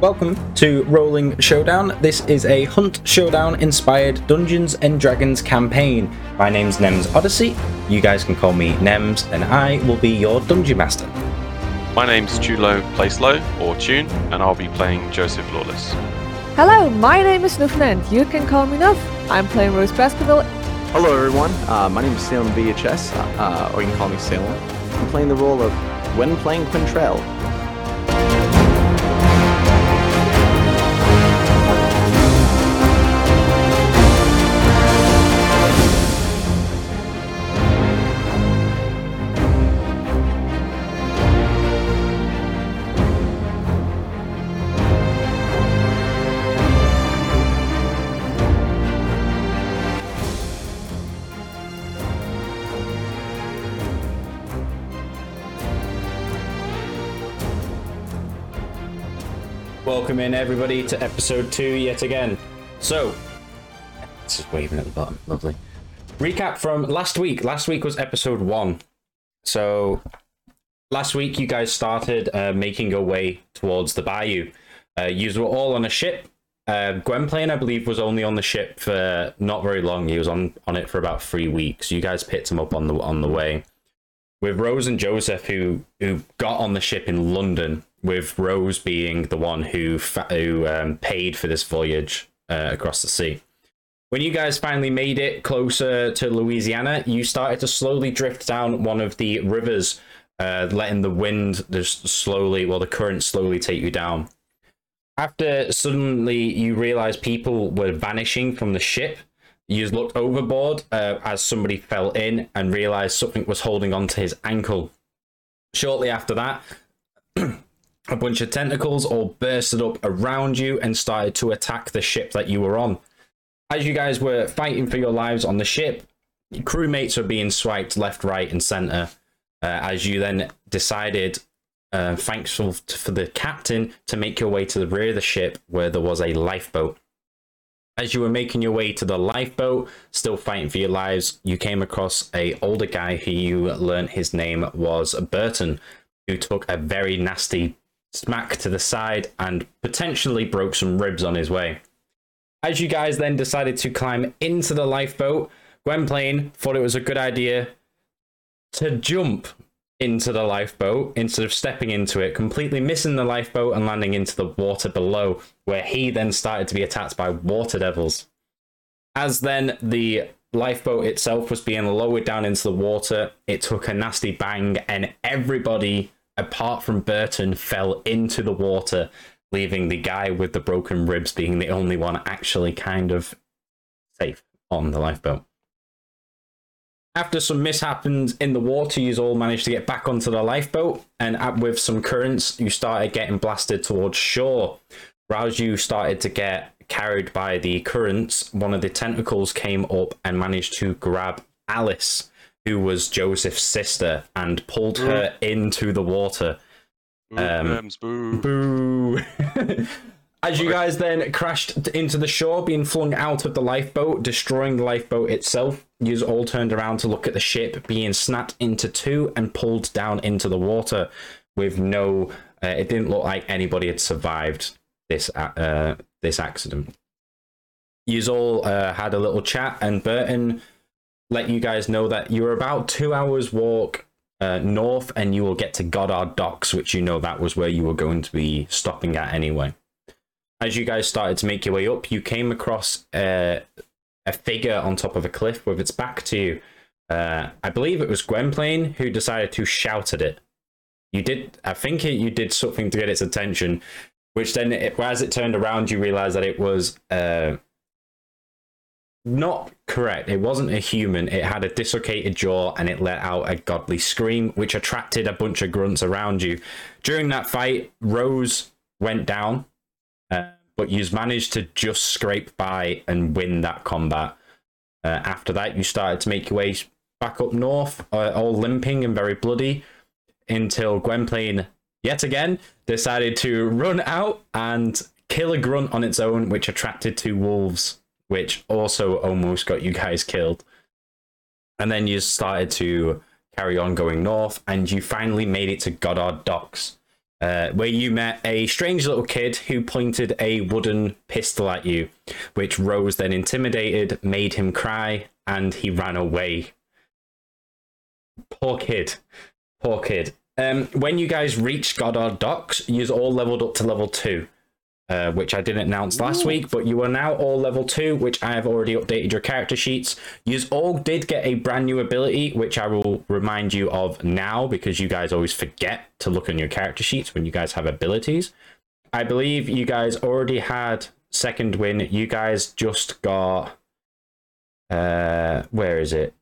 Welcome to Rolling Showdown. This is a Hunt Showdown inspired Dungeons and Dragons campaign. My name's Nems Odyssey. You guys can call me Nems, and I will be your dungeon master. My name's Tulo Placelow, or Tune, and I'll be playing Joseph Lawless. Hello, my name is Nufnant. You can call me Nuff. I'm playing Rose Baskerville. Hello, everyone. Uh, my name is Salem VHS, uh, or you can call me Salem. I'm playing the role of Gwynplaine Quintrell. Welcome in, everybody, to episode two yet again. So, it's just waving at the bottom. Lovely. Recap from last week. Last week was episode one. So, last week you guys started uh, making your way towards the bayou. Uh, you were all on a ship. Uh, I believe, was only on the ship for not very long. He was on, on it for about three weeks. You guys picked him up on the on the way. With Rose and Joseph, who who got on the ship in London, with Rose being the one who fa- who um, paid for this voyage uh, across the sea. When you guys finally made it closer to Louisiana, you started to slowly drift down one of the rivers, uh, letting the wind just slowly, well, the current slowly take you down. After suddenly you realize people were vanishing from the ship, you looked overboard uh, as somebody fell in and realized something was holding onto his ankle. Shortly after that, a bunch of tentacles all bursted up around you and started to attack the ship that you were on. As you guys were fighting for your lives on the ship, crewmates were being swiped left, right, and center. Uh, as you then decided, uh, thankful for the captain, to make your way to the rear of the ship where there was a lifeboat. As you were making your way to the lifeboat, still fighting for your lives, you came across a older guy who you learned his name was Burton, who took a very nasty smack to the side and potentially broke some ribs on his way. As you guys then decided to climb into the lifeboat, Gwynplaine thought it was a good idea to jump into the lifeboat instead of stepping into it, completely missing the lifeboat and landing into the water below, where he then started to be attacked by water devils. As then the lifeboat itself was being lowered down into the water, it took a nasty bang, and everybody apart from Burton, fell into the water, leaving the guy with the broken ribs being the only one actually kind of safe on the lifeboat. After some mishaps in the water, you all managed to get back onto the lifeboat, and with some currents, you started getting blasted towards shore. As you started to get carried by the currents, one of the tentacles came up and managed to grab Alice, who was Joseph's sister, and pulled her into the water. Boo, Um, boo. Boo! As you guys then crashed into the shore, being flung out of the lifeboat, destroying the lifeboat itself, you all turned around to look at the ship being snapped into two and pulled down into the water with no. Uh, it didn't look like anybody had survived this uh, this accident. You all uh, had a little chat, and Burton let you guys know that you're about two hours walk uh, north, and you will get to Goddard Docks, which you know that was where you were going to be stopping at anyway. As you guys started to make your way up, you came across uh, a figure on top of a cliff with its back to you. Uh, I believe it was Gwynplaine who decided to shout at it. You did, I think it, you did something to get its attention, which then, it, as it turned around, you realized that it was uh, not correct. It wasn't a human. It had a dislocated jaw and it let out a godly scream, which attracted a bunch of grunts around you. During that fight, Rose went down, uh, but you managed to just scrape by and win that combat. Uh, after that, you started to make your way back up north, uh, all limping and very bloody, until Gwynplaine, yet again, decided to run out and kill a grunt on its own, which attracted two wolves which also almost got you guys killed. And then you started to carry on going north, and you finally made it to Goddard Docks. uh, where you met a strange little kid who pointed a wooden pistol at you, which Rose then intimidated, made him cry, and he ran away. Poor kid. Poor kid. Um, when you guys reached Goddard Docks, you all leveled up to level two, uh, which I didn't announce last week, but you are now all level two, which I have already updated your character sheets. You all did get a brand new ability, which I will remind you of now because you guys always forget to look on your character sheets when you guys have abilities. I believe you guys already had second win. You guys just got. Uh, where is it?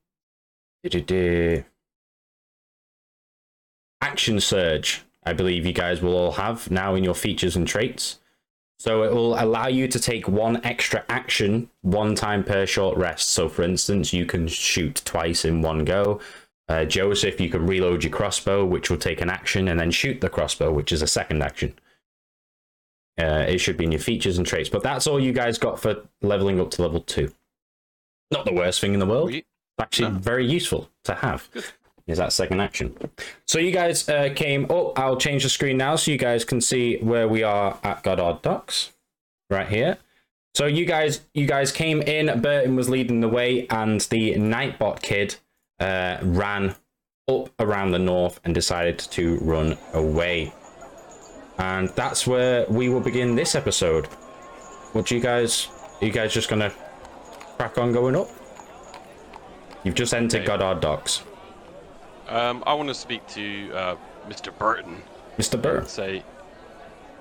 Du-du-du. Action Surge, I believe you guys will all have now in your features and traits. So it will allow you to take one extra action one time per short rest. So, for instance, you can shoot twice in one go. Uh, Joseph, you can reload your crossbow, which will take an action, and then shoot the crossbow, which is a second action. Uh, it should be in your features and traits, but that's all you guys got for leveling up to level two. Not the worst thing in the world. Actually, No. very useful to have. Is that second action? So you guys uh, came. Oh, I'll change the screen now so you guys can see where we are at Goddard Docks, right here. So you guys, you guys came in. Burton was leading the way, and the Nightbot kid uh, ran up around the north and decided to run away. And that's where we will begin this episode. What do you guys? Are you guys just gonna crack on going up? You've just entered Okay. Goddard Docks, Um, I want to speak to uh, Mr. Burton Mr. Burton. Say,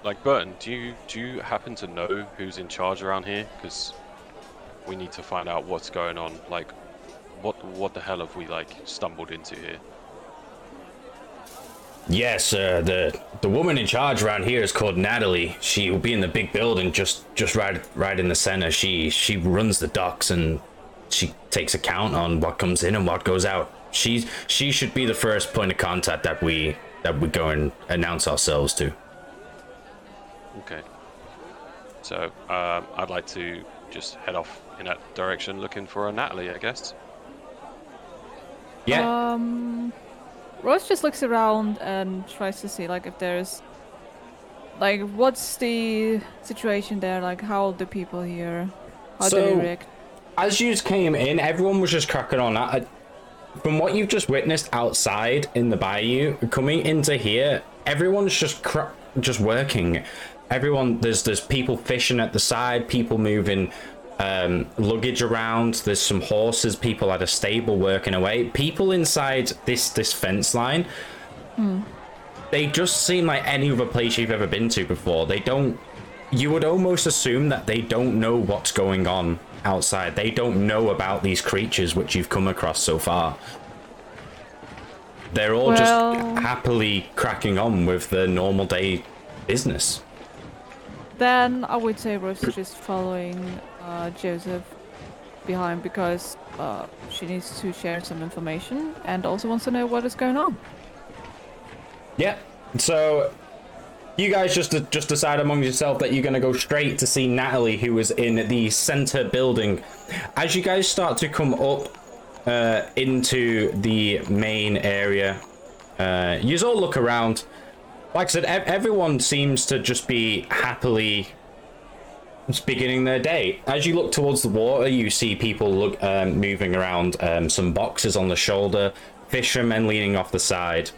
like, Burton, do you do you happen to know who's in charge around here? Because we need to find out what's going on. Like, what what the hell have we like stumbled into here? Yes, uh, the the woman in charge around here is called Natalie. She will be in the big building, just just right right in the center. She she runs the docks and she takes account on what comes in and what goes out. She's she should be the first point of contact that we that we go and announce ourselves to. Okay. So um, I'd like to just head off in that direction, looking for a Natalie, I guess. Yeah, Um, Rose just looks around and tries to see like if there's like what's the situation there? Like how old the people here? How do they So- react? as you just came in, everyone was just cracking on. I, from what you've just witnessed outside in the bayou, coming into here, everyone's just cra- just working. Everyone, there's there's people fishing at the side, people moving um, luggage around. There's some horses, people at a stable working away. People inside this this fence line. They just seem like any other place you've ever been to before. They don't you would almost assume that they don't know what's going on outside. They don't know about these creatures which you've come across so far. They're all Well- just happily cracking on with the normal day business. Then I would say Rose is just following uh, Joseph behind because uh, she needs to share some information and also wants to know what is going on. Yeah. So you guys just just decide among yourself that you're going to go straight to see Natalie, who is in the center building. As you guys start to come up uh, into the main area, uh, you all look around. Like I said, ev- everyone seems to just be happily beginning their day. As you look towards the water, you see people look um, moving around. Um, some boxes on the shoulder, fishermen leaning off the side.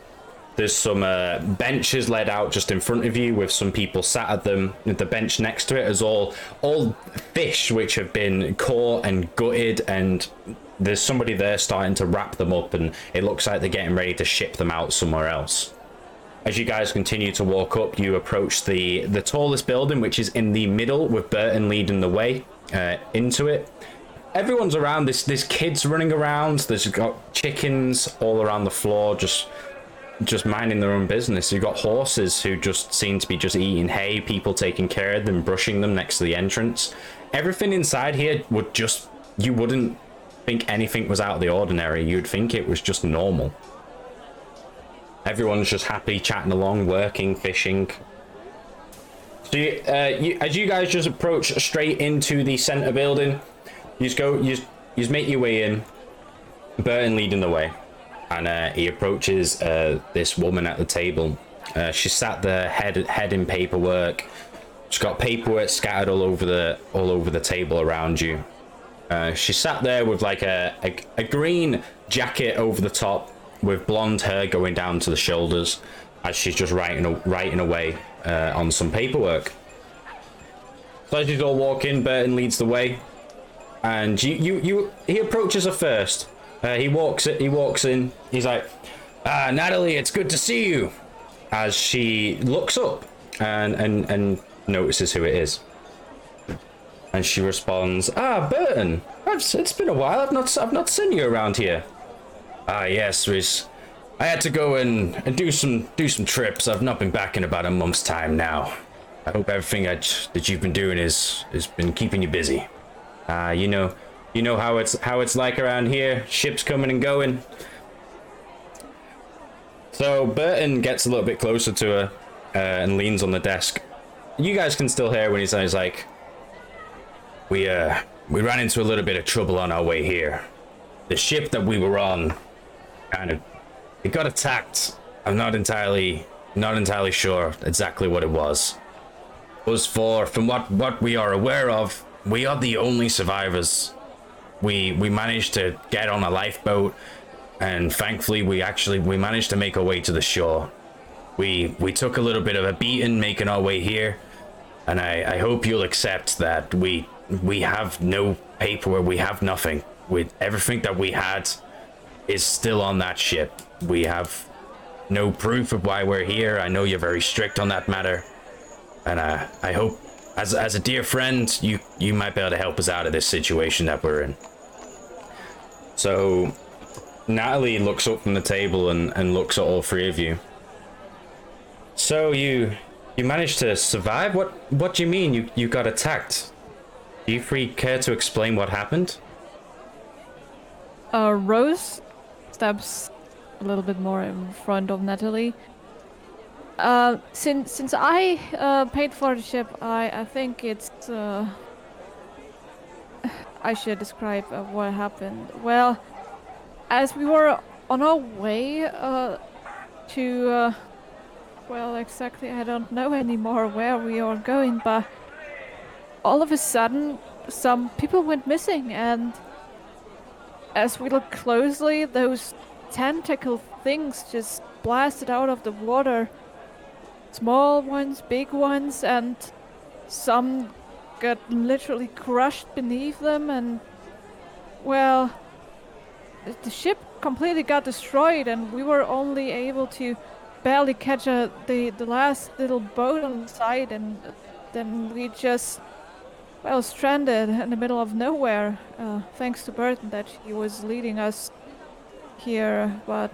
There's some uh, benches laid out just in front of you with some people sat at them. The bench next to it is all all fish which have been caught and gutted, and there's somebody there starting to wrap them up, and it looks like they're getting ready to ship them out somewhere else. As you guys continue to walk up, you approach the the tallest building, which is in the middle, with Burton leading the way uh, into it. Everyone's around. This this kids running around. There's got chickens all around the floor, just just minding their own business. You've got horses who just seem to be just eating hay, people taking care of them, brushing them next to the entrance. Everything inside here would just, you wouldn't think anything was out of the ordinary. You'd think it was just normal. Everyone's just happy, chatting along, working, fishing. So, you, uh, you, as you guys just approach straight into the center building, you just go, you just, you just make your way in. Burton leading the way and uh, he approaches uh, this woman at the table Uh, she sat there, head head in paperwork. She's got paperwork scattered all over the all over the table around you. Uh, she sat there with like a, a a green jacket over the top, with blonde hair going down to the shoulders, as she's just writing writing away uh, on some paperwork. So as you all walk in, Burton leads the way, and you you you he approaches her first. Uh, he walks he walks in. He's like, "Ah, Natalie, it's good to see you." As she looks up and and and notices who it is, and she responds, "Ah, Burton, I've, it's been a while. I've not I've not seen you around here." Ah, yes, Reese. I had to go and, and do some do some trips. I've not been back in about a month's time now. I hope everything that, that you've been doing is has been keeping you busy. Uh, you know, you know how it's how it's like around here. Ships coming and going. So Burton gets a little bit closer to her uh, and leans on the desk. You guys can still hear when he says like, "We uh, we ran into a little bit of trouble on our way here. The ship that we were on, kind of, it got attacked. I'm not entirely not entirely sure exactly what it was. Was for from what what we are aware of, we are the only survivors. We we managed to get on a lifeboat and thankfully we actually we managed to make our way to the shore. We we took a little bit of a beating making our way here, and I, I hope you'll accept that we we have no paperwork, we have nothing. With everything that we had is still on that ship. We have no proof of why we're here. I know you're very strict on that matter, and uh, I hope as as a dear friend you you might be able to help us out of this situation that we're in. So Natalie looks up from the table and, and looks at all three of you. So you you managed to survive? What what do you mean you, you got attacked? Do you three care to explain what happened? Uh, Rose steps a little bit more in front of Natalie. Uh, since since I uh, paid for the ship, I I think it's uh, I should describe uh, what happened. Well, as we were on our way uh, to, uh, well, exactly, I don't know anymore where we are going, but all of a sudden, some people went missing, and as we looked closely, those tentacle things just blasted out of the water. Small ones, big ones, and some got literally crushed beneath them, and well, the ship completely got destroyed, and we were only able to barely catch a, the the last little boat on the side, and then we just well stranded in the middle of nowhere. Uh, thanks to Burton that he was leading us here, but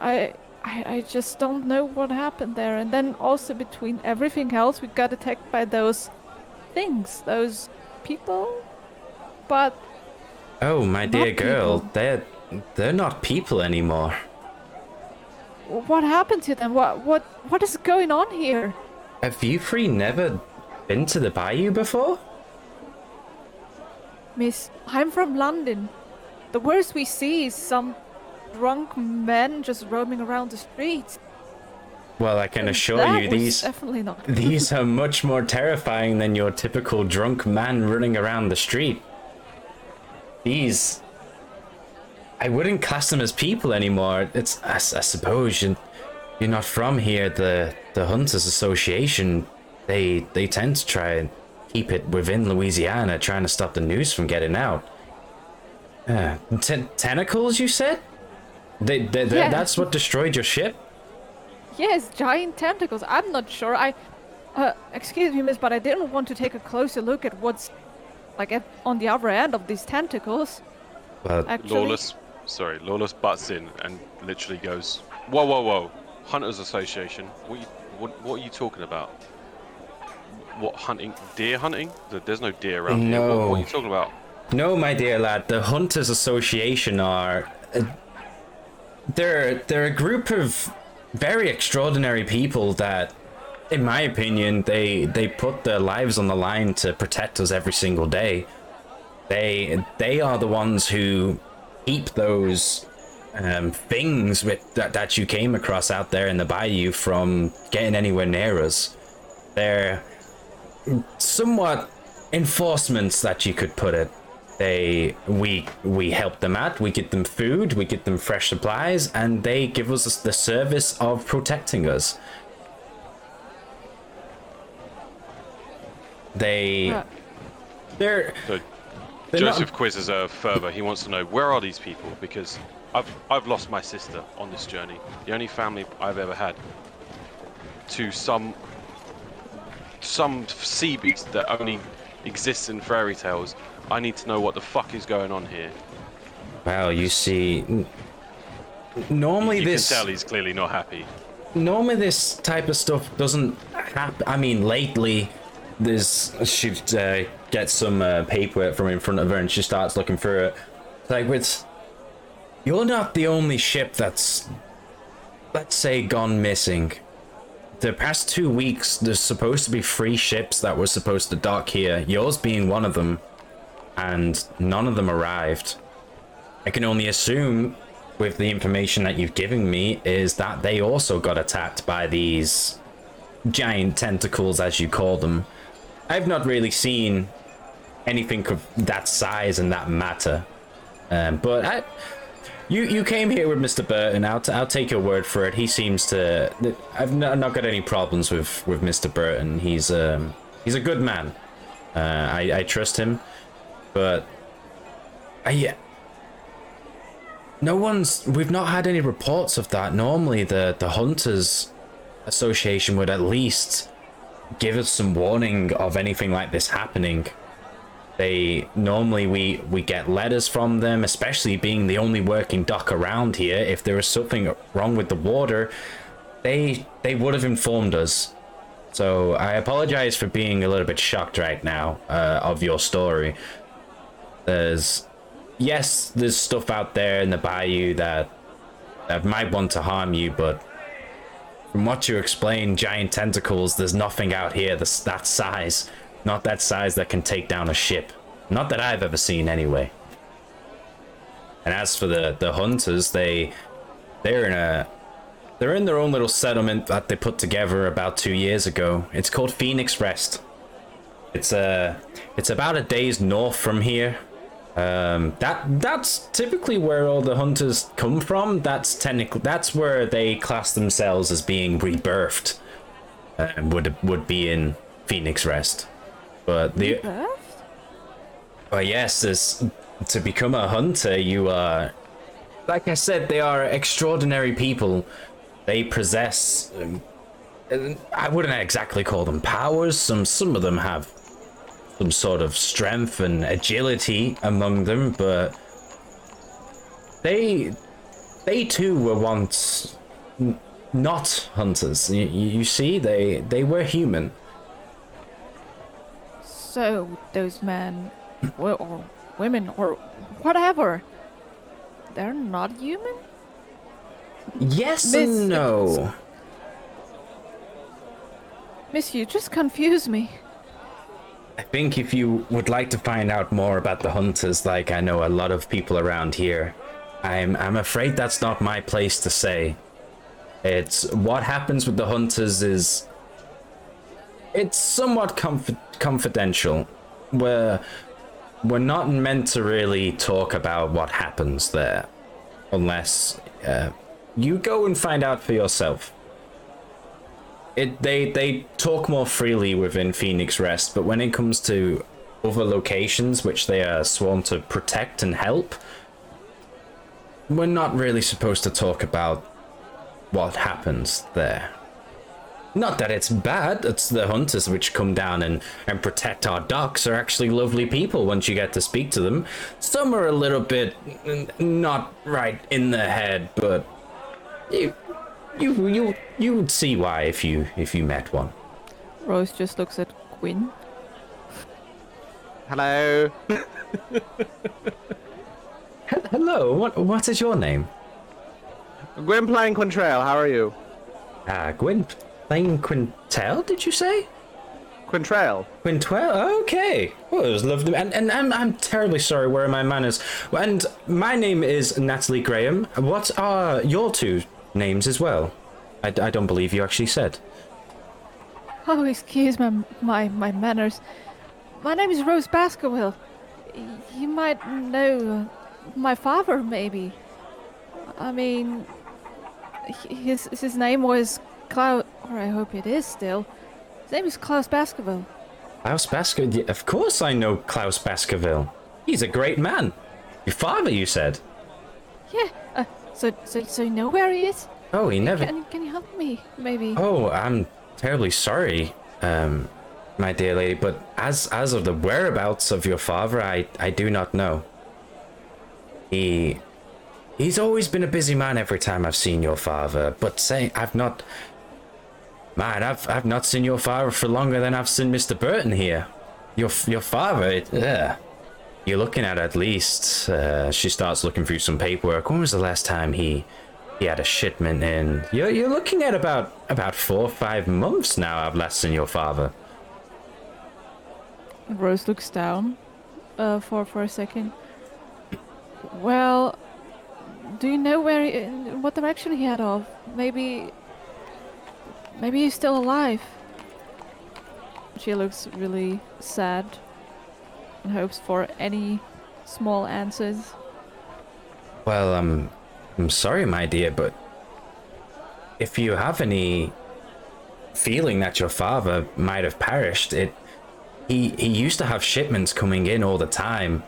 I, I I just don't know what happened there. And then also between everything else, we got attacked by those things, those people. But Oh, my dear girl, people. they're they're not people anymore. what happened to them? What what what is going on here? Have you three never been to the bayou before? Miss, I'm from London. The worst we see is some drunk men just roaming around the streets. Well, I can And assure you these definitely not. these are much more terrifying than your typical drunk man running around the street. These I wouldn't class them as people anymore. It's I, I suppose you you're not from here. The the Hunters Association they they tend to try and keep it within Louisiana, trying to stop the news from getting out. Uh, ten- tentacles, you said? They, they, they- Yeah. that's what destroyed your ship. Yes, giant tentacles. I'm not sure. I, uh, excuse me, miss, but I didn't want to take a closer look at what's, like, at, on the other end of these tentacles. Well, Actually, Lawless, sorry, Lawless butts in and literally goes, "Whoa, whoa, whoa! Hunters Association. What, you, what, what are you talking about? What hunting? Deer hunting? There's no deer around here. What, what No. are you talking about? No, my dear lad, the Hunters Association are. Uh, they're, they're a group of very extraordinary people that, in my opinion, they, they put their lives on the line to protect us every single day. They, they are the ones who keep those um, things with, that, that you came across out there in the bayou from getting anywhere near us. They're somewhat enforcements that you could put it. They we we help them out. We get them food. We get them fresh supplies, and they give us the service of protecting us. They they're So They're not- Joseph quizzes her further. He wants to know where are these people because I've I've lost my sister on this journey. The only family I've ever had to some some sea beast that only exists in fairy tales. I need to know what the fuck is going on here. well. You see, normally you this can tell he's clearly not happy. normally this type of stuff doesn't happen. I mean, lately, there's she uh, gets some uh, paper from in front of her and she starts looking through it. Like, with you're not the only ship that's, let's say, gone missing. The past two weeks, there's supposed to be three ships that were supposed to dock here. Yours being one of them, and none of them arrived. I can only assume, with the information that you've given me, is that they also got attacked by these giant tentacles, as you call them. I've not really seen anything of that size and that matter. Um, but I, you you came here with Mr. Burton. I'll, t- I'll take your word for it. He seems to. I've not, not got any problems with, with Mr. Burton. He's um he's a good man. Uh, I I trust him, but I no one's we've not had any reports of that normally the the hunters association would at least give us some warning of anything like this happening they normally we we get letters from them especially being the only working dock around here. If there was something wrong with the water they they would have informed us. So i apologize for being a little bit shocked right now uh, of your story. There's yes, there's stuff out there in the bayou that that might want to harm you, but from what you explain, giant tentacles, there's nothing out here that's that size. Not that size that can take down a ship. Not that I've ever seen anyway. And as for the the hunters, they they're in a they're in their own little settlement that they put together about two years ago. It's called Phoenix Rest. It's uh it's about a day's north from here. Um, that that's typically where all the hunters come from. That's technically that's where they class themselves as being rebirthed. Uh, would would be in Phoenix Rest, but the but yes, to become a hunter, you are like I said, they are extraordinary people. They possess. Um, I wouldn't exactly call them powers. Some some of them have some sort of strength and agility among them, but they they too were once n- not hunters. You, you see, they they were human. So those men, or women, or whatever, they're not human. Yes Miss- and no. Miss, you just confuse me. I think if you would like to find out more about the hunters, like I know a lot of people around here, I'm I'm afraid that's not my place to say. It's what happens with the hunters is it's somewhat conf- confidential. We're we're not meant to really talk about what happens there, unless uh, you go and find out for yourself it they they talk more freely within Phoenix Rest, but when it comes to other locations which they are sworn to protect and help, we're not really supposed to talk about what happens there. Not that it's bad, it's the hunters which come down and, and protect our docks are actually lovely people once you get to speak to them. Some are a little bit not right in the head, but you you you you would see why if you if you met one. Rose just looks at Quinn. Hello. Hello, what what is your name? Gwynplaine Quintrail, how are you? Ah, Gwynplaine Quintel, did you say? Quintrail. Quintwell. Okay. Well, it was lovely. And, and I'm, I'm terribly sorry. Where are my manners? And my name is Natalie Graham. What are your two names as well? I, I don't believe you actually said. Oh, excuse my my my manners. My name is Rose Baskerville. You might know my father, maybe. I mean, his his name was Klaus, or I hope it is still. His name is Klaus Baskerville. Klaus Baskerville. Of course, I know Klaus Baskerville. He's a great man. Your father, you said. Yeah. Uh, so so so you know where he is? Oh, he never. Can can you help me, maybe? Oh, I'm terribly sorry, um, my dear lady, but as as of the whereabouts of your father, I I do not know. He he's always been a busy man every time I've seen your father, but say I've not Man, I've I've not seen your father for longer than I've seen Mr. Burton here. Your your father, it, ugh. You're looking at at least. Uh, she starts looking through some paperwork. When was the last time he he had a shipment in? You're you're looking at about about four or five months now. I've last seen your father. Rose looks down uh, for for a second. Well, do you know where, he, what direction he head off? Maybe, maybe he's still alive. She looks really sad and hopes for any small answers. Well, um, I'm sorry, my dear, but if you have any feeling that your father might have perished, it he he used to have shipments coming in all the time.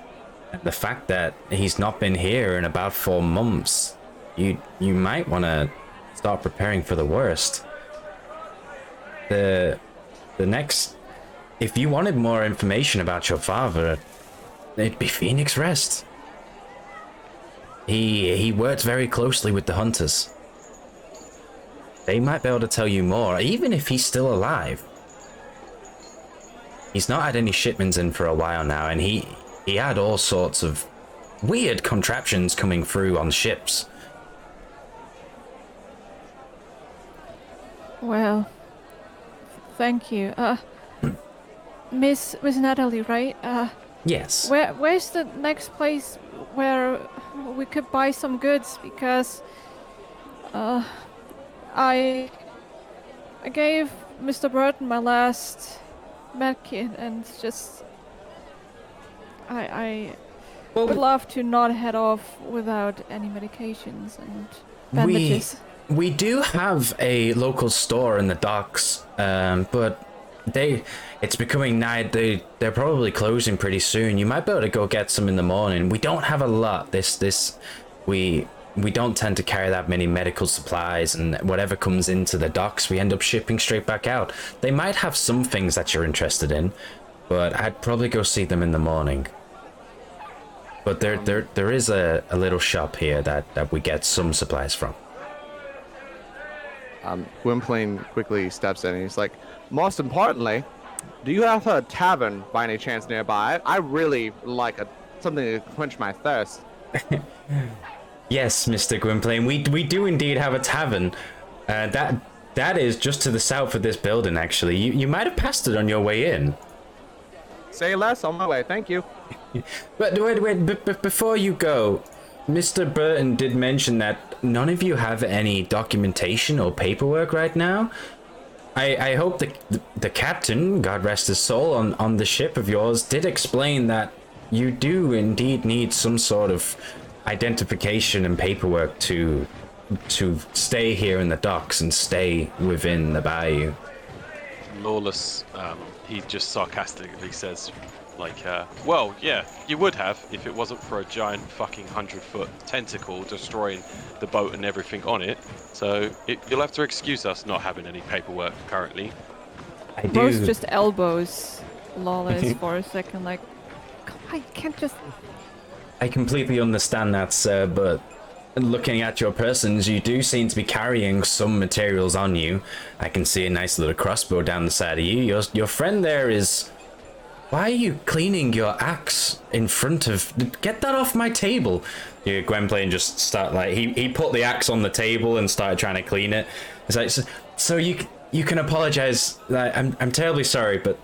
The fact that he's not been here in about four months, you you might want to start preparing for the worst. The the next, if you wanted more information about your father, it'd be Phoenix Rest. He he worked very closely with the hunters. They might be able to tell you more, even if he's still alive. He's not had any shipments in for a while now, and he he had all sorts of weird contraptions coming through on ships. Well, thank you. Uh, Miss Miss Natalie, right? Uh, Yes. Where where's the next place where we could buy some goods because uh I I gave Mr. Burton my last medkit and just I I would well, love to not head off without any medications and bandages. we do have a local store in the docks, um, but they it's becoming night. They they're probably closing pretty soon. You might be able to go get some in the morning. We don't have a lot. This this we we don't tend to carry that many medical supplies and whatever comes into the docks we end up shipping straight back out. They might have some things that you're interested in, but I'd probably go see them in the morning. But there there there is a, a little shop here that, that we get some supplies from. Um, Gwynplaine quickly steps in and he's like, Most importantly, do you have a tavern by any chance nearby? I really like a, something to quench my thirst. Yes, Mr. Gwynplaine, we we do indeed have a tavern. Uh, that that is just to the south of this building. Actually, you you might have passed it on your way in. Say less on my way, thank you. But wait, wait, b- b- before you go, Mr. Burton did mention that none of you have any documentation or paperwork right now. I, I hope the, the the captain, God rest his soul, on, on the ship of yours did explain that you do indeed need some sort of identification and paperwork to to stay here in the docks and stay within the bayou. Lawless, um, he just sarcastically says, like, uh, well, yeah, you would have if it wasn't for a giant fucking hundred foot tentacle destroying the boat and everything on it. So it, you'll have to excuse us not having any paperwork currently. I do. Rose just elbows Lawless for a second, like, come on, you can't just. I completely understand that, sir, but looking at your persons, you do seem to be carrying some materials on you. I can see a nice little crossbow down the side of you. Your your friend there is. Why are you cleaning your axe in front of? Get that off my table! Yeah, Gwynplaine just start like he, he put the axe on the table and started trying to clean it. It's like so, so you you can apologize. Like, I'm I'm terribly sorry, but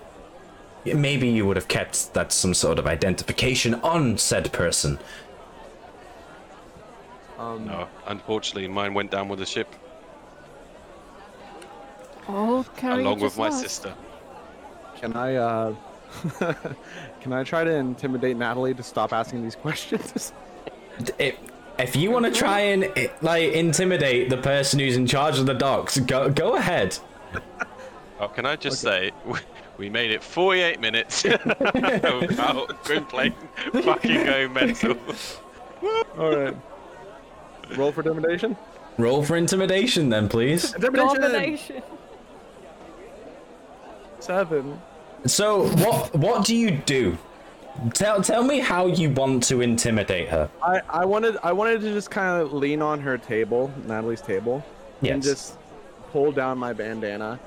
maybe you would have kept that some sort of identification on said person. No, unfortunately, mine went down with the ship Oh, Carrie along with my lost. sister. Can I uh can I try to intimidate Natalie to stop asking these questions? If, if you want to try and eh, like intimidate the person who's in charge of the docks, go go ahead. Oh, can I just say, we- we made it 48 minutes without Gwynplaine fucking going mental. All right. Roll for intimidation. Roll for intimidation, then, please. Intimidation. Domination. Seven. So, what what do you do? Tell tell me how you want to intimidate her. I, I wanted I wanted to just kind of lean on her table, Natalie's table, and just pull down my bandana,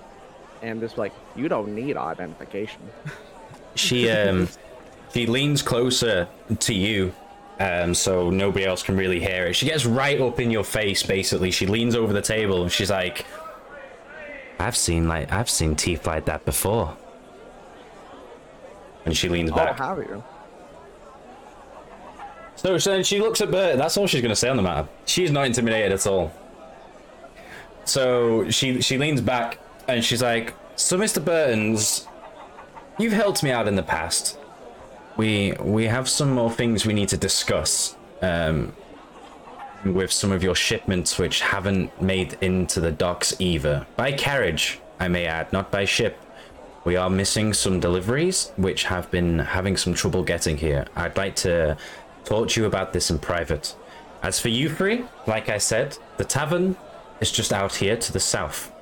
and just like you don't need identification. She um she leans closer to you, um, so nobody else can really hear it. She gets right up in your face, basically. She leans over the table and she's like, "I've seen like I've seen teeth like that before." And she leans Oh, back. have you? So, so then she looks at Bert. That's all she's going to say on the matter. She's not intimidated at all. So she she leans back and she's like, "So, Mr. Burton's, you've helped me out in the past. We we have some more things we need to discuss. Um, with some of your shipments which haven't made into the docks either by carriage, I may add, not by ship." We are missing some deliveries which have been having some trouble getting here. I'd like to talk to you about this in private. As for you three, like I said, the tavern is just out here to the south.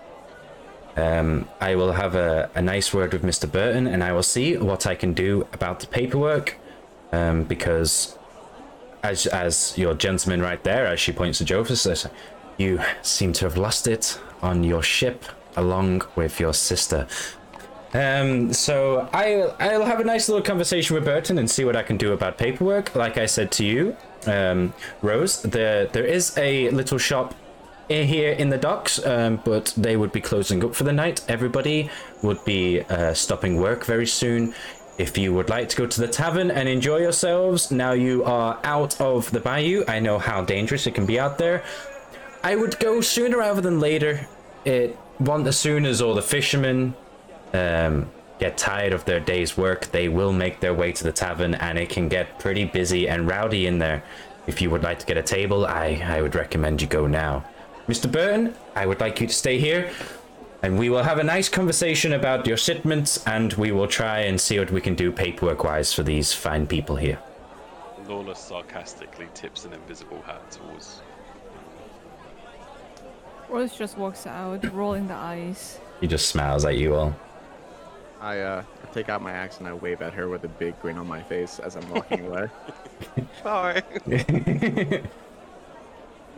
Um, I will have a, a nice word with Mr. Burton and I will see what I can do about the paperwork. Um, because as as your gentleman right there, as she points to Joseph, says, you seem to have lost it on your ship along with your sister. Um, so I I'll have a nice little conversation with Burton and see what I can do about paperwork. Like I said to you, um, Rose, there there is a little shop here in the docks, um, but they would be closing up for the night. Everybody would be uh, stopping work very soon. If you would like to go to the tavern and enjoy yourselves, now you are out of the bayou. I know how dangerous it can be out there. I would go sooner rather than later. It want as soon as all the fishermen um, get tired of their day's work, they will make their way to the tavern, and it can get pretty busy and rowdy in there. If you would like to get a table, I, I would recommend you go now. Mr. Burton, I would like you to stay here, and we will have a nice conversation about your shipments, and we will try and see what we can do paperwork wise for these fine people here. Lawless sarcastically tips an invisible hat towards. Rose just walks out, rolling the eyes. He just smiles at you all. I uh I take out my axe and I wave at her with a big grin on my face as I'm walking away. Sorry.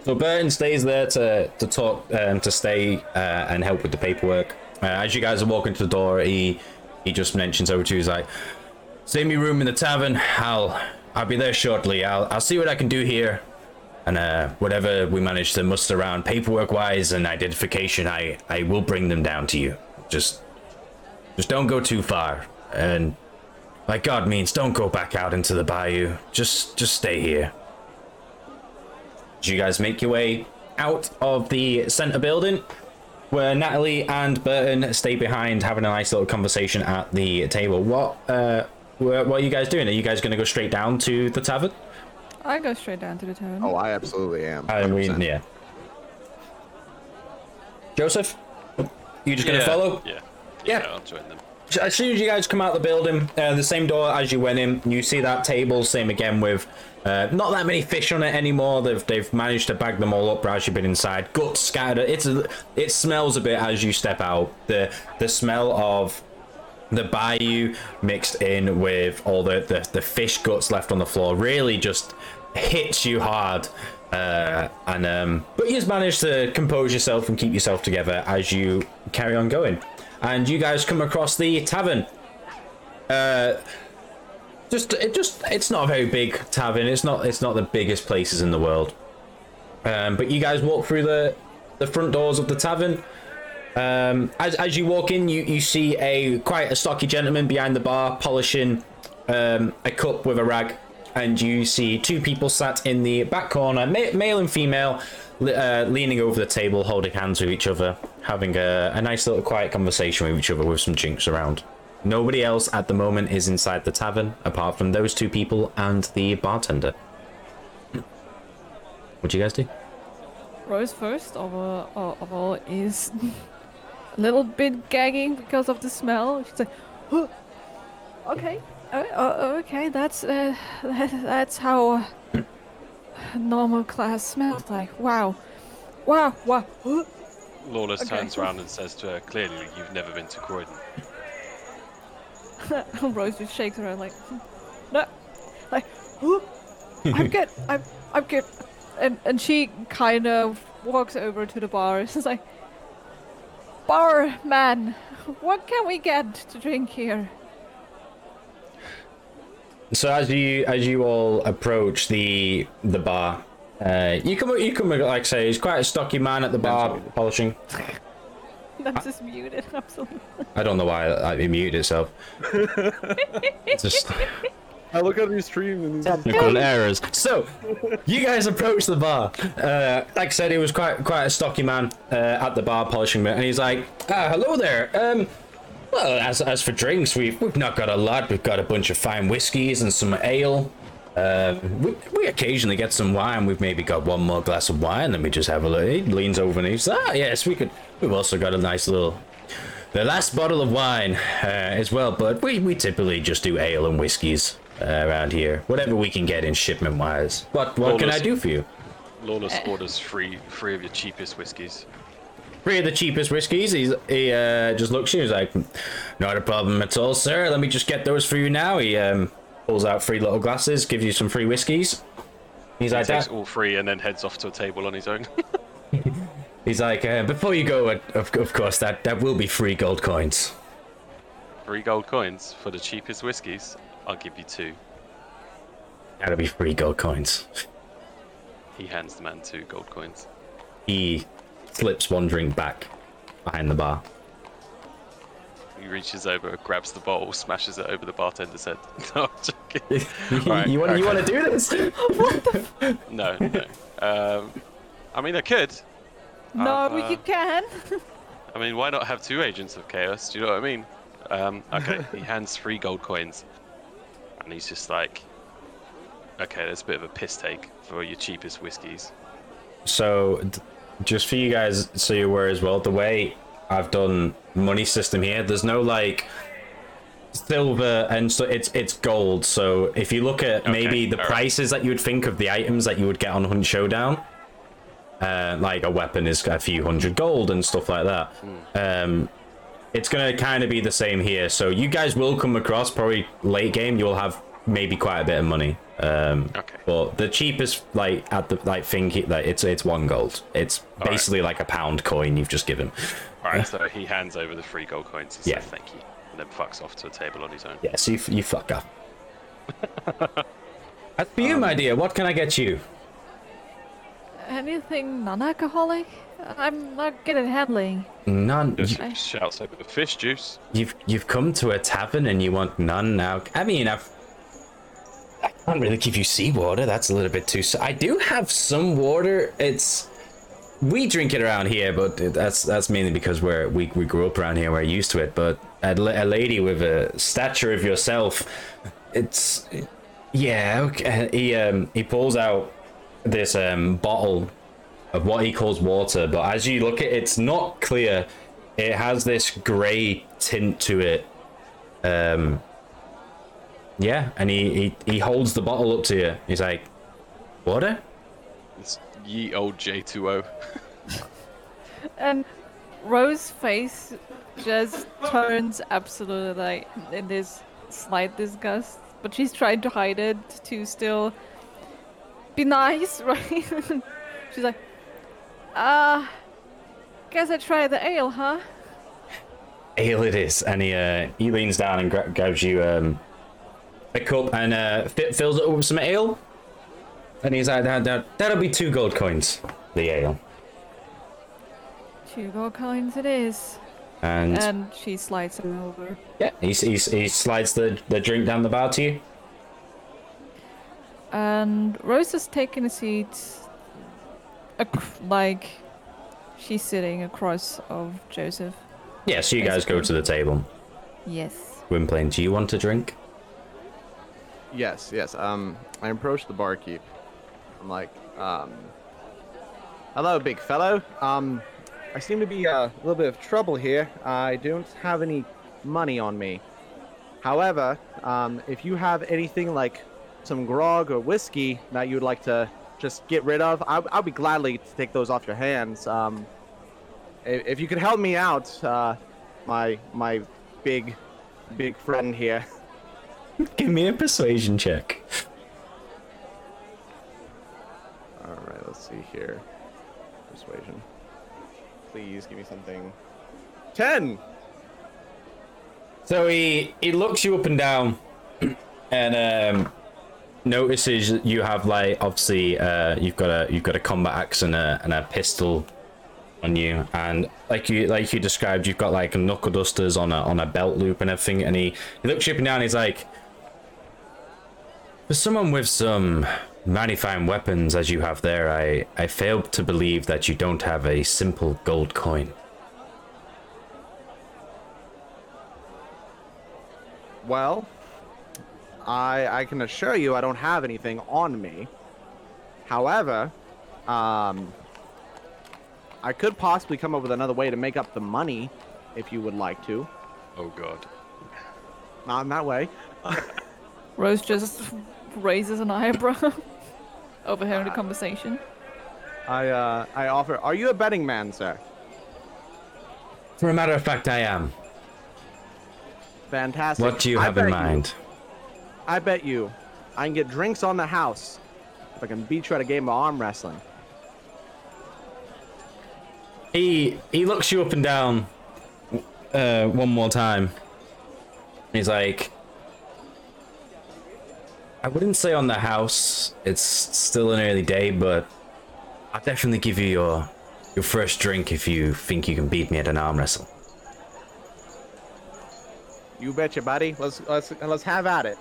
So Burton stays there to to talk, um, to stay uh, and help with the paperwork. Uh, as you guys are walking to the door, he he just mentions over to you. He's like, "Save me room in the tavern. I'll I'll be there shortly. I'll I'll see what I can do here, and uh, whatever we manage to muster around paperwork wise and identification, I I will bring them down to you. Just just don't go too far, and like God means, don't go back out into the bayou. Just just stay here." As you guys make your way out of the center building, where Natalie and Burton stay behind, having a nice little conversation at the table. What uh, wha- what are you guys doing? Are you guys going to go straight down to the tavern? I go straight down to the tavern. oh, I absolutely am. I mean, yeah. Joseph, you just going to Yeah, follow? Yeah. Yeah. I'll join them. As soon as you guys come out the building, uh, the same door as you went in, you see that table, same again with uh, not that many fish on it anymore. They've they've managed to bag them all up as you've been inside. Guts scattered. It's a, it smells a bit as you step out. The the smell of the bayou mixed in with all the, the, the fish guts left on the floor really just hits you hard. Uh, and um, but you just manage to compose yourself and keep yourself together as you carry on going. And you guys come across the tavern. Uh, just it just it's not a very big tavern. It's not it's not the biggest places in the world. Um, but you guys walk through the the front doors of the tavern. Um, as, as you walk in, you, you see a quite a stocky gentleman behind the bar polishing um, a cup with a rag, and you see two people sat in the back corner, ma- male and female, uh, leaning over the table, holding hands with each other, having a, a nice little quiet conversation with each other with some drinks around. Nobody else at the moment is inside the tavern apart from those two people and the bartender. What do you guys do? Rose first of all, is a little bit gagging because of the smell. She's like, "Huh, okay, uh, uh, okay, that's uh, that, that's how normal class smells like. Wow, wow, wow. Huh." Lawless Okay. turns around and says to her, "Clearly, you've never been to Croydon." Rose just shakes her head like, "Hmm, no, like, huh, I'm good, I'm, I'm good. And and she kind of walks over to the bar. and says, like, bar man, what can we get to drink here? So as you as you all approach the the bar, uh, you come you come like I say, he's quite a stocky man at the bar polishing. I'm just muted, absolutely. I don't know why I, it muted itself. It's just I look at your stream and he's technical errors. So you guys approach the bar. Uh, like I said, he was quite quite a stocky man uh, at the bar polishing, bit, and he's like, ah, "Hello there. Um, well, as as for drinks, we've we've not got a lot. We've got a bunch of fine whiskies and some ale." Um, we, we occasionally get some wine. We've maybe got one more glass of wine, and we just have a look. He leans over and he's ah yes, we could. We've also got a nice little, the last bottle of wine uh, as well. But we we typically just do ale and whiskies uh, around here. Whatever we can get in shipment wise. What what can I do for you? Lawless orders three, three of your cheapest whiskies. Three of the cheapest whiskies. He's, he uh, just looks at you. He's like, not a problem at all, sir. Let me just get those for you now. He um, pulls out three little glasses, gives you some free whiskies. He's He like, takes that. all three and then heads off to a table on his own. He's like, uh, before you go, uh, of, of course, that, that will be free gold coins. three gold coins for the cheapest whiskies. I'll give you two. That'll be free gold coins. He hands the man two gold coins. He slips one drink back behind the bar. He reaches over, grabs the bottle, smashes it over the bartender's head. no, I'm joking. you Alright, want you want to do this? No, no. Um, I mean, I could. no, Uh, you can. I mean, why not have two agents of chaos? Do you know what I mean? Um, okay, he hands three gold coins, and he's just like, "Okay, that's a bit of a piss take for your cheapest whiskies." So, just for you guys, so you're aware as well, the way I've done money system here, there's no like silver and so it's it's gold. So if you look at Okay, maybe the prices that you would think of the items that you would get on Hunt Showdown, uh, like a weapon is a few hundred gold and stuff like that. Um, it's gonna kind of be the same here. So you guys will come across probably late game. You'll have maybe quite a bit of money. Um, Okay. but the cheapest, like at the like thing, like it's it's one gold. It's Alright. basically like a pound coin you've just given. All right, so he hands over the three gold coins and Yeah. says thank you, and then fucks off to a table on his own. Yeah, so you, f- you fuck up. As for you, my dear, what can I get you? Anything non-alcoholic? I'm not good at handling. None. Just shouts over the fish juice. you've you've come to a tavern and you want none now. I mean, I've. I can't really give you seawater. That's a little bit too. I do have some water. It's we drink it around here, but that's that's mainly because we're we, we grew up around here. We're used to it. But a, a lady with a stature of yourself, it's yeah. Okay. He um he pulls out this um bottle of what he calls water, but as you look at it, it's not clear. It has this grey tint to it. Um, yeah, and he, he he holds the bottle up to you. He's like, "Water? It's ye old J2O. And Rose's face just turns absolutely like in this slight disgust, but she's trying to hide it to still be nice, right? she's like, uh, guess I try the ale, huh? Ale it is." And he uh, he leans down and gra- grabs you um, a cup and uh, fi- fills it up with some ale. And he's like, that, that, "That'll be two gold coins, the ale." Two gold coins it is. And And she slides him over. yeah, he, he, he slides the, the drink down the bar to you. And Rose is taking a seat, like she's sitting across of Joseph. Yeah, so you guys go to the table. Yes. Gwynplaine, do you want a drink? Yes, yes. Um, I approached the barkeep. I'm like, um, hello, big fellow. Um, I seem to be uh, a little bit of trouble here. I don't have any money on me. However, um, if you have anything like some grog or whiskey that you'd like to just get rid of, I'll, I'll be gladly to take those off your hands. Um, if, if you could help me out, uh, my my big big friend here. Give me a persuasion check. All right, let's see here. Persuasion. Please give me something. Ten. So he he looks you up and down, and um, notices you have like obviously uh, you've got a you've got a combat axe and a and a pistol on you, and like you like you described, you've got like knuckle dusters on a on a belt loop and everything. And he he looks you up and down. And he's like, for someone with some mighty fine weapons as you have there, I I fail to believe that you don't have a simple gold coin. Well, I I can assure you I don't have anything on me. However, um, I could possibly come up with another way to make up the money, if you would like to. Oh god. Not in that way. Rose just raises an eyebrow, overhearing the conversation. I uh I offer. Are you a betting man, sir? For a matter of fact, I am. Fantastic. What do you I have in bet mind? I bet you, I can get drinks on the house if I can beat you at a game of arm wrestling. He he looks you up and down uh, one more time. He's like, I wouldn't say on the house. It's still an early day, but I'll definitely give you your your first drink if you think you can beat me at an arm wrestle. You betcha, buddy. Let's let's let's have at it.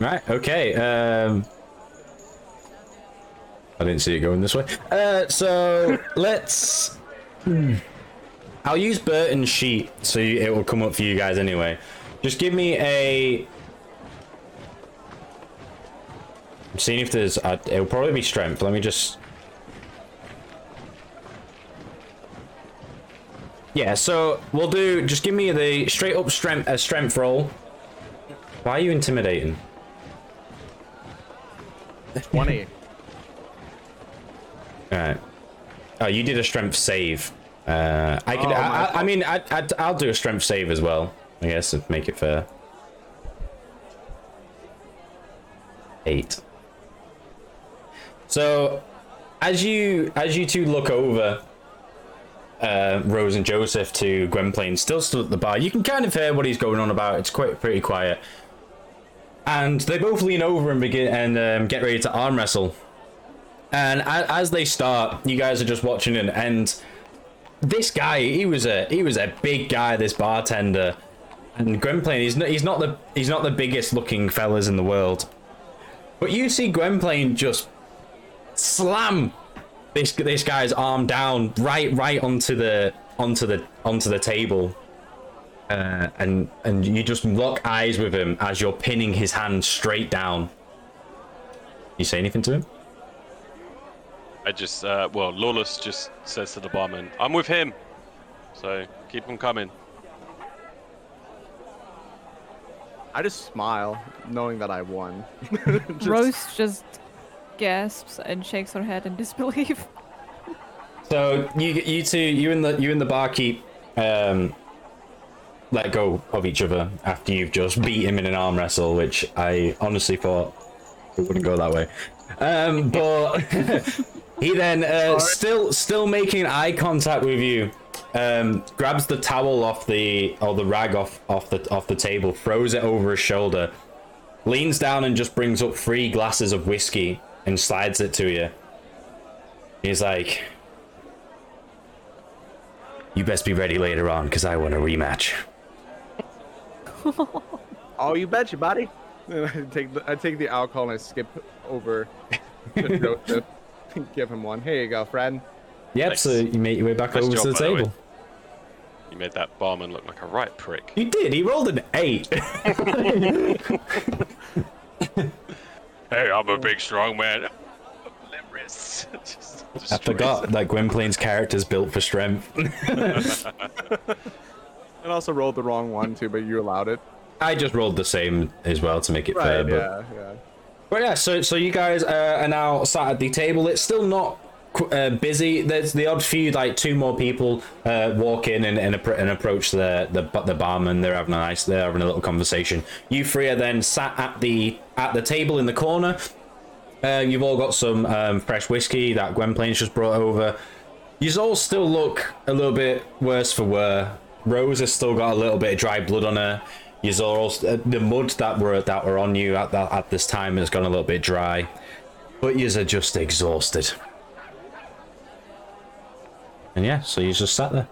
Right. Okay. Um, I didn't see it going this way. Uh, so let's. I'll use Burton's sheet so you- it will come up for you guys anyway. Just give me a. I'm seeing if there's. Uh, it'll probably be strength. Let me just. Yeah. So we'll do. Just give me the straight up strength. A strength roll. Why are you intimidating? Twenty. Alright. Oh, you did a strength save. Uh, I could. Oh, I, I, I mean, I, I, I'll do a strength save as well. I guess to make it fair. Eight. So, as you as you two look over, uh, Rose and Joseph to Gwynplaine still stood at the bar. You can kind of hear what he's going on about. It's quite pretty quiet. And they both lean over and begin and um, get ready to arm wrestle. And a- as they start, you guys are just watching it, and this guy, he was a he was a big guy, this bartender, and Gwynplaine, he's not he's not the he's not the biggest looking fellas in the world, but you see Gwynplaine just slam this this guy's arm down right right onto the onto the onto the table. Uh, and and you just lock eyes with him as you're pinning his hand straight down. You say anything to him? I just, uh, well, Lawless just says to the barman, I'm with him. So keep him coming. I just smile, knowing that I won. Just- Rose just gasps and shakes her head in disbelief. So you you two you and the you and the barkeep um let go of each other after you've just beat him in an arm wrestle, which I honestly thought it wouldn't go that way. Um, but he then uh, still still making eye contact with you. Um, grabs the towel off the or the rag off off the off the table, throws it over his shoulder, leans down and just brings up three glasses of whiskey and slides it to you. He's like, You best be ready later on, because I want a rematch. Oh, you betcha, buddy. And I take the I take the alcohol and I skip over to Joseph and give him one. Here you go, friend. Yep, Thanks. so you make your way back Nice over job, to the by the table. You made that barman look like a right prick. You did, he rolled an eight. Hey, I'm a big strong man. Limris. Just I destroys forgot that Gwynplaine's character's built for strength. And also rolled the wrong one too, but you allowed it. I just rolled the same as well to make it fair. But, yeah, yeah. but yeah, so so you guys uh, are now sat at the table. It's still not qu- uh, busy. There's the odd few, like two more people, uh, walk in and, and, and approach the, the the barman. They're having a nice, they're having a little conversation. You three are then sat at the at the table in the corner. Uh, you've all got some um, fresh whiskey that Gwynplaine's just brought over. You all still look a little bit worse for wear. Rose has still got a little bit of dry blood on her. You all uh, the mud that were that were on you at that at this time has gone a little bit dry, but you are just exhausted. And yeah, so you just sat there.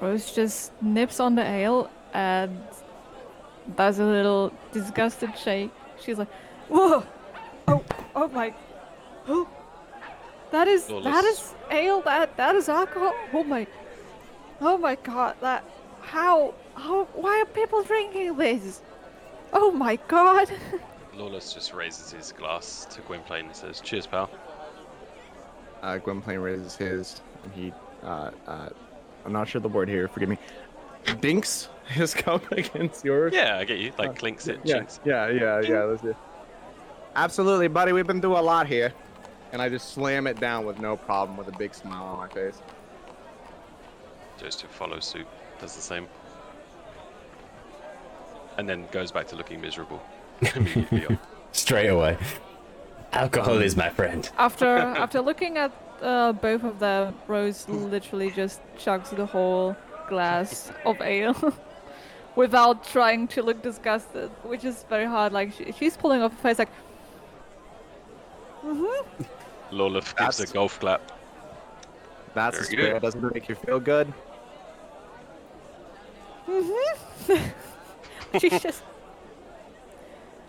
Rose just nips on the ale and does a little disgusted shake. She's like, "Whoa! Oh, oh my! Oh, that is Lawless. that is ale. That that is alcohol. Oh my! Oh my God! That how how why are people drinking this? Oh my God! Lawless just raises his glass to Gwynplaine and says, Cheers, pal. Uh, Gwynplaine raises his, and he, uh, uh, I'm not sure the word here. Forgive me. Dinks his cup against yours. Yeah, I get you. Like, clinks it, yeah, chinks. yeah, yeah, yeah. Let's do. Absolutely, buddy. We've been through a lot here, and I just slam it down with no problem, with a big smile on my face. Joseph follows suit, does the same. And then goes back to looking miserable. Immediately. Straight away. Alcohol is my friend. After after looking at uh, both of them, Rose literally just chugs the whole glass of ale without trying to look disgusted, which is very hard. Like she, she's pulling off a face like, Lawless gives a golf clap. That's a Very good. spirit. Doesn't it make you feel good? Mhm. she's just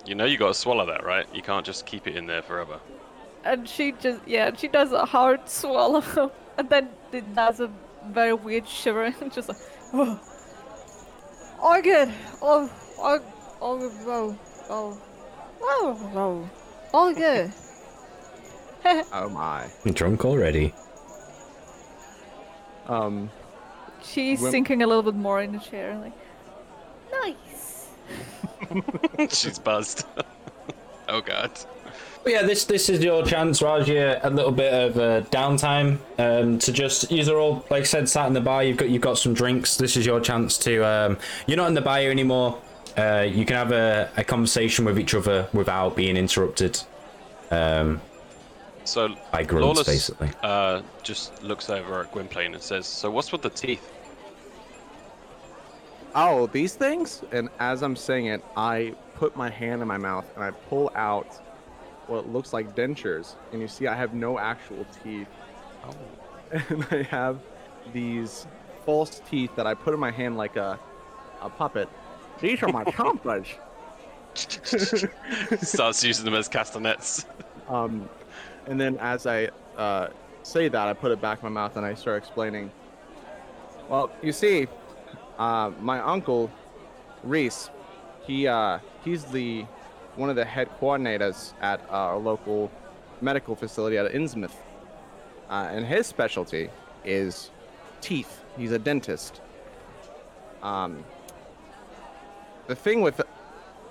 You know you gotta swallow that, right? You can't just keep it in there forever. And she just yeah she does a hard swallow and then it does a very weird shiver and just like oh all good oh oh oh oh oh oh oh all good Oh my. I'm drunk already. Um. she's When- sinking a little bit more in the chair like nice She's buzzed. oh god. But yeah, this this is your chance, Raj. Yeah, a little bit of uh, downtime um, to just. These are all, like I said, sat in the bar. You've got you've got some drinks. This is your chance to. Um, you're not in the bar anymore. Uh, you can have a, a conversation with each other without being interrupted um, So by grunts, Lawless basically. uh, just looks over at Gwynplaine and says, So what's with the teeth? Oh, these things? And as I'm saying it, I put my hand in my mouth and I pull out what looks like dentures. And you see, I have no actual teeth. Oh. And I have these false teeth that I put in my hand like a, a puppet. These are my chompers. Starts using them as castanets. Um, and then as I uh, say that, I put it back in my mouth and I start explaining. Well, you see, uh, my uncle, Reese, he uh, he's the one of the head coordinators at our local medical facility at Innsmouth, uh, and his specialty is teeth. He's a dentist. Um, the thing with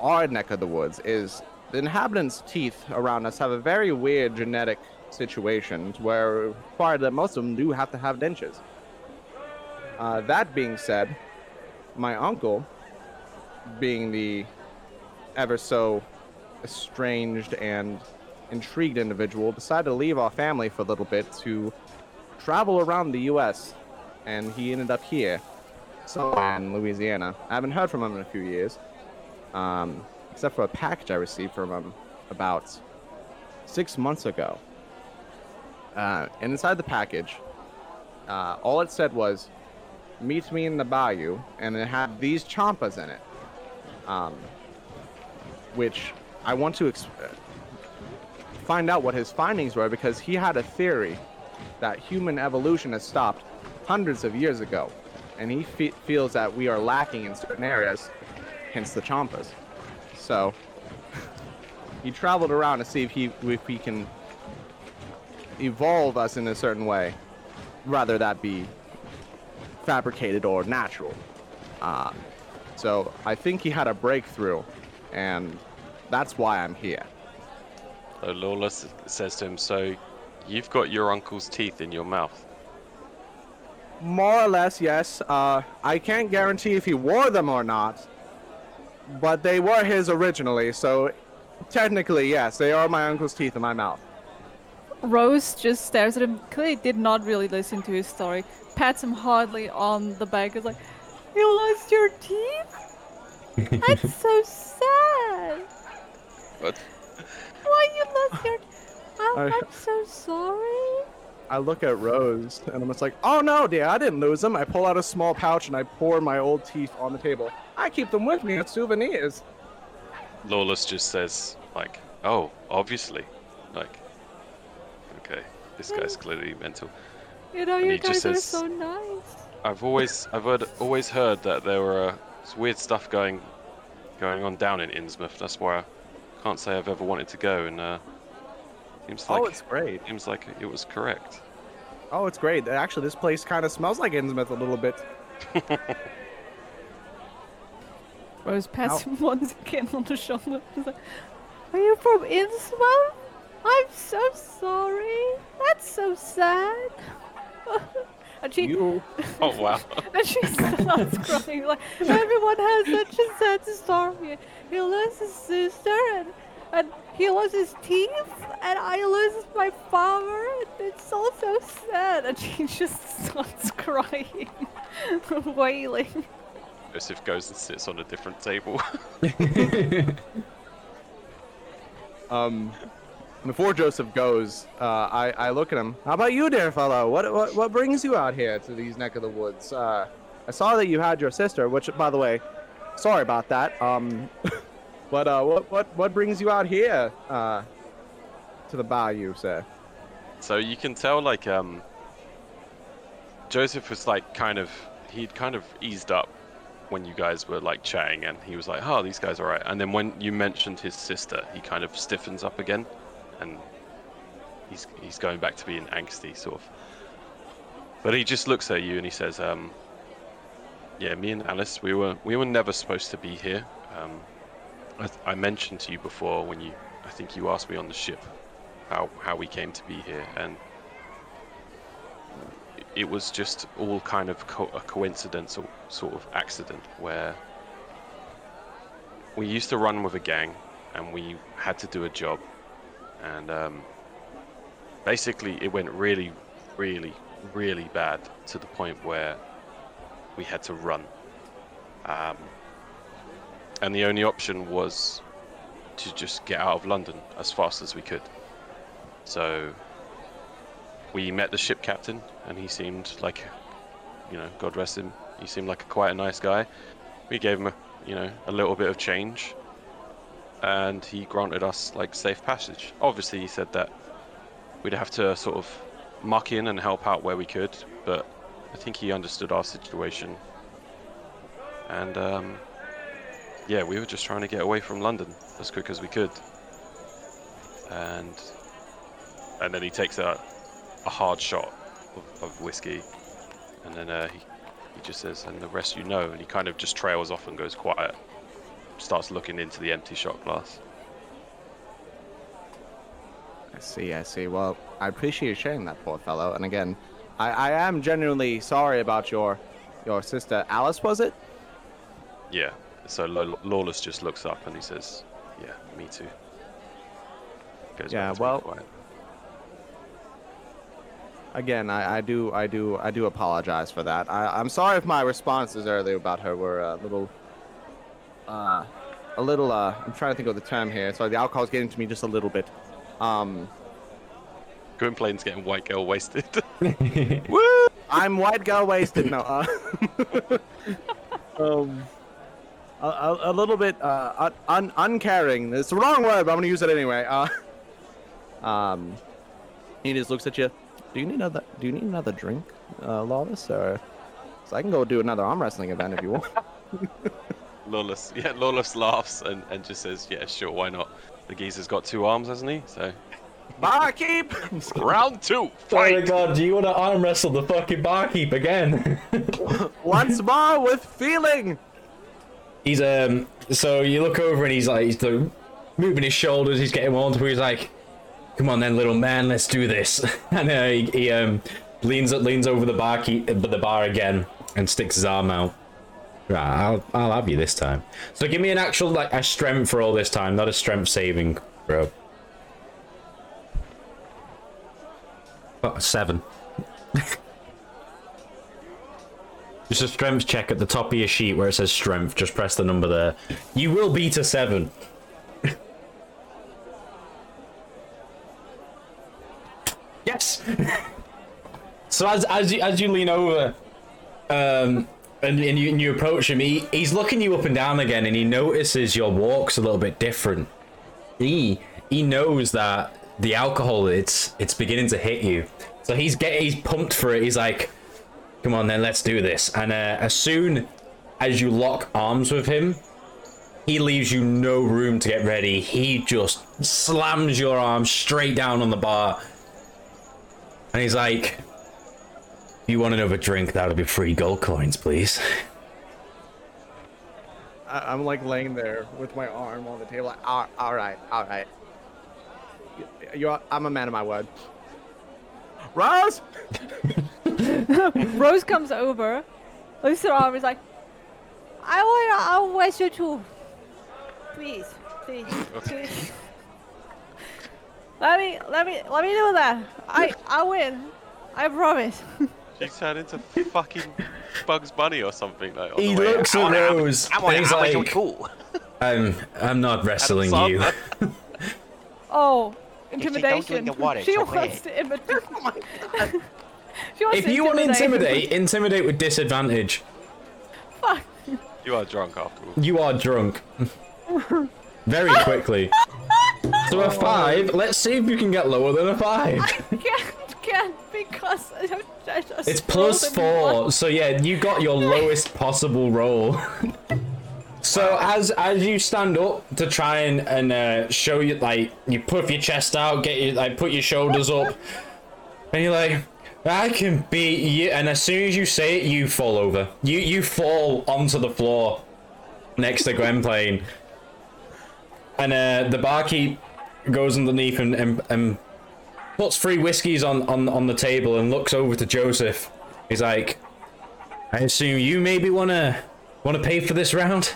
our neck of the woods is the inhabitants' teeth around us have a very weird genetic situation where it required that most of them do have to have dentures. Uh, that being said, my uncle, being the ever so estranged and intrigued individual, decided to leave our family for a little bit to travel around the U.S. and he ended up here, somewhere in Louisiana. I haven't heard from him in a few years um, except for a package I received from him about six months ago. Uh, and inside the package, uh, all it said was, meet me in the bayou, and it had these champas in it. Um, which I want to find out what his findings were because he had a theory that human evolution has stopped hundreds of years ago, and he fe- feels that we are lacking in certain areas, hence the champas. So he traveled around to see if he if he can evolve us in a certain way, rather that be fabricated or natural. Uh, so I think he had a breakthrough, and that's why I'm here. So Lola s- says to him, "So, you've got your uncle's teeth in your mouth." More or less, yes. Uh, I can't guarantee if he wore them or not, but they were his originally, so technically, yes, they are my uncle's teeth in my mouth. Rose just stares at him, clearly did not really listen to his story, pats him hardly on the back, is like, You lost your teeth? That's so sad. What? Why you lost your oh, I- I'm so sorry. I look at Rose, and I'm just like, oh no, dear, I didn't lose them. I pull out a small pouch and I pour my old teeth on the table. I keep them with me as souvenirs. Lawless just says, like, "Oh, obviously." Like, okay, this guy's clearly mental. You know, And you he just guys are so nice. I've always, I've heard, always heard that there were uh, weird stuff going, going on down in Innsmouth. That's why I can't say I've ever wanted to go. And uh, seems like oh, it's great. seems like it was correct. Oh, it's great. Actually, this place kind of smells like Innsmouth a little bit. Rose pats Ow. him once again on the shoulder. Like, Are you from Innsmouth? I'm so sorry. That's so sad. and she You? Oh wow. and she starts crying like everyone has such a sad story. He lost his sister and and he lost his teeth and I lost my father and it's all so sad and she just starts crying wailing. Joseph goes and sits on a different table. Um, before Joseph goes, uh, I, I look at him. How about you, dear fellow? What, what what brings you out here to these neck of the woods? Uh, I saw that you had your sister, which, by the way, sorry about that. Um, but uh, what what what brings you out here uh, to the bayou, sir? So you can tell, like, um, Joseph was like kind of, he'd kind of eased up when you guys were like chatting, and he was like, "Oh, these guys are right." And then when you mentioned his sister, he kind of stiffens up again, and he's he's going back to being angsty, sort of. But he just looks at you and he says, um, "Yeah, me and Alice, we were we were never supposed to be here. Um, I, I mentioned to you before when you, I think you asked me on the ship how how we came to be here, and it was just all kind of co- a coincidental sort of accident where we used to run with a gang, and we had to do a job, and um, basically it went really, really, really bad to the point where we had to run. Um, and the only option was to just get out of London as fast as we could. So we met the ship captain, and he seemed like, you know, God rest him, he seemed like a, quite a nice guy. We gave him a, you know, a little bit of change, and he granted us like safe passage. Obviously, he said that we'd have to sort of muck in and help out where we could, but I think he understood our situation. And um, yeah, we were just trying to get away from London as quick as we could. And and then he takes a, a hard shot of, of whiskey, and then uh, he he just says, "And the rest you know." And he kind of just trails off and goes quiet. Starts looking into the empty shot glass. I see, I see. Well, I appreciate you sharing that, poor fellow. And again, I, I am genuinely sorry about your your sister Alice. Was it? Yeah. So Law- Lawless just looks up and he says, "Yeah, me too." Goes Yeah, well- Again, I, I do, I do, I do apologize for that. I, I'm sorry if my responses earlier about her were a little, uh, a little. Uh, I'm trying to think of the term here. So the alcohol's getting to me just a little bit. Um, Gwynplaine's getting white girl wasted. I, I'm white girl wasted. No. Uh, um, a, a, a little bit uh, un, un, uncaring. It's the wrong word, but I'm gonna use it anyway. Uh, um, he just looks at you. Do you need another? Do you need another drink, uh, Lawless? Or so I can go do another arm wrestling event if you want. Lawless, yeah, Lawless laughs and, and just says, "Yeah, sure, why not?" The geezer's got two arms, hasn't he? So Barkeep. round two, Oh my god, do you want to arm wrestle the fucking barkeep again? Once more with feeling. he's um so you look over and he's like he's like, moving his shoulders he's getting warmed up he's like come on then little man let's do this and uh, he, he um leans leans over the bar key, the bar again and sticks his arm out right I'll, I'll have you this time so give me an actual like a strength for all this time not a strength saving bro oh, seven Just a strength check at the top of your sheet where it says strength. Just press the number there. You will beat a seven. yes. so as as you as you lean over, um, and, and you and you approach him, he he's looking you up and down again, and he notices your walk's a little bit different. He he knows that the alcohol it's it's beginning to hit you. So he's get he's pumped for it. He's like come on then let's do this and uh, as soon as you lock arms with him he leaves you no room to get ready he just slams your arm straight down on the bar and he's like you want another drink that'll be free gold coins please I, I'm like laying there with my arm on the table. Like, all, all right, all right. You, you're, I'm a man of my word. Rose. Rose comes over, lifts her arm, is like, I want, I'll waste you too. Please, please, please. let me, let me, let me do that. I, I win. I promise. She turned into fucking Bugs Bunny or something like. on he the way looks out. at Rose and he's like I'm, I'm not wrestling you Oh, If you don't intimidation. water, she wants to imitate. she if you want to intimidate. intimidate intimidate with disadvantage Fuck. You are drunk afterwards. You are drunk. Very quickly. So a five. Let's see if you can get lower than a five. Because I don't. I just It's plus one. four. So yeah, you got your lowest possible roll. So as as you stand up to try and and uh, show you like you puff your chest out, get your like put your shoulders up, and you're like, I can beat you. And as soon as you say it, you fall over. You you fall onto the floor next to Gwynplaine, and uh, the barkeep goes underneath and, and and puts three whiskies on on on the table and looks over to Joseph. He's like, I assume you maybe wanna wanna pay for this round.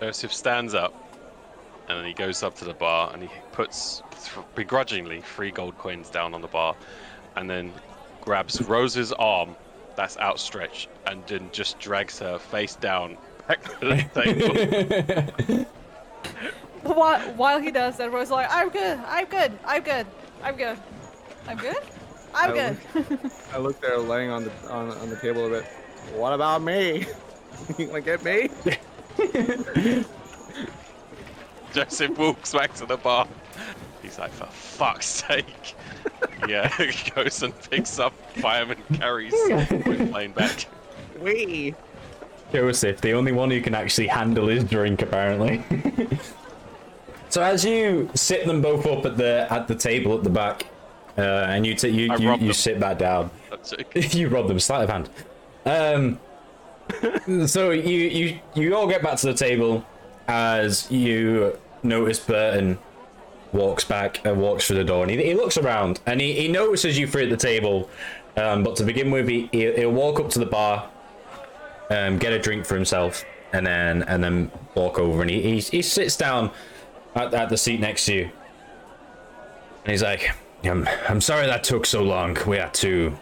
Joseph stands up, and then he goes up to the bar and he puts th- begrudgingly three gold coins down on the bar, and then grabs Rose's arm that's outstretched and then just drags her face down back to the table. While, while he does that, Rose is like, I'm good, I'm good, I'm good, I'm good, I'm good, I'm I good. I look there, laying on the on, on the table a bit. What about me? you wanna get me? Joseph walks back to the bar. He's like, for fuck's sake. Yeah, he goes and picks up fireman carries plane back. We. Joseph, the only one who can actually handle his drink, apparently. So as you sit them both up at the at the table at the back, uh, and you t- you you, you sit back down. If you robbed them, sleight of hand. Um, so you you you all get back to the table as you notice Burton walks back and walks through the door, and he, he looks around and he, he notices you three at the table. Um, but to begin with, he, he'll, he'll walk up to the bar, um, get a drink for himself, and then and then walk over and he he, he sits down at, at the seat next to you, and he's like, "I'm I'm sorry that took so long. We had to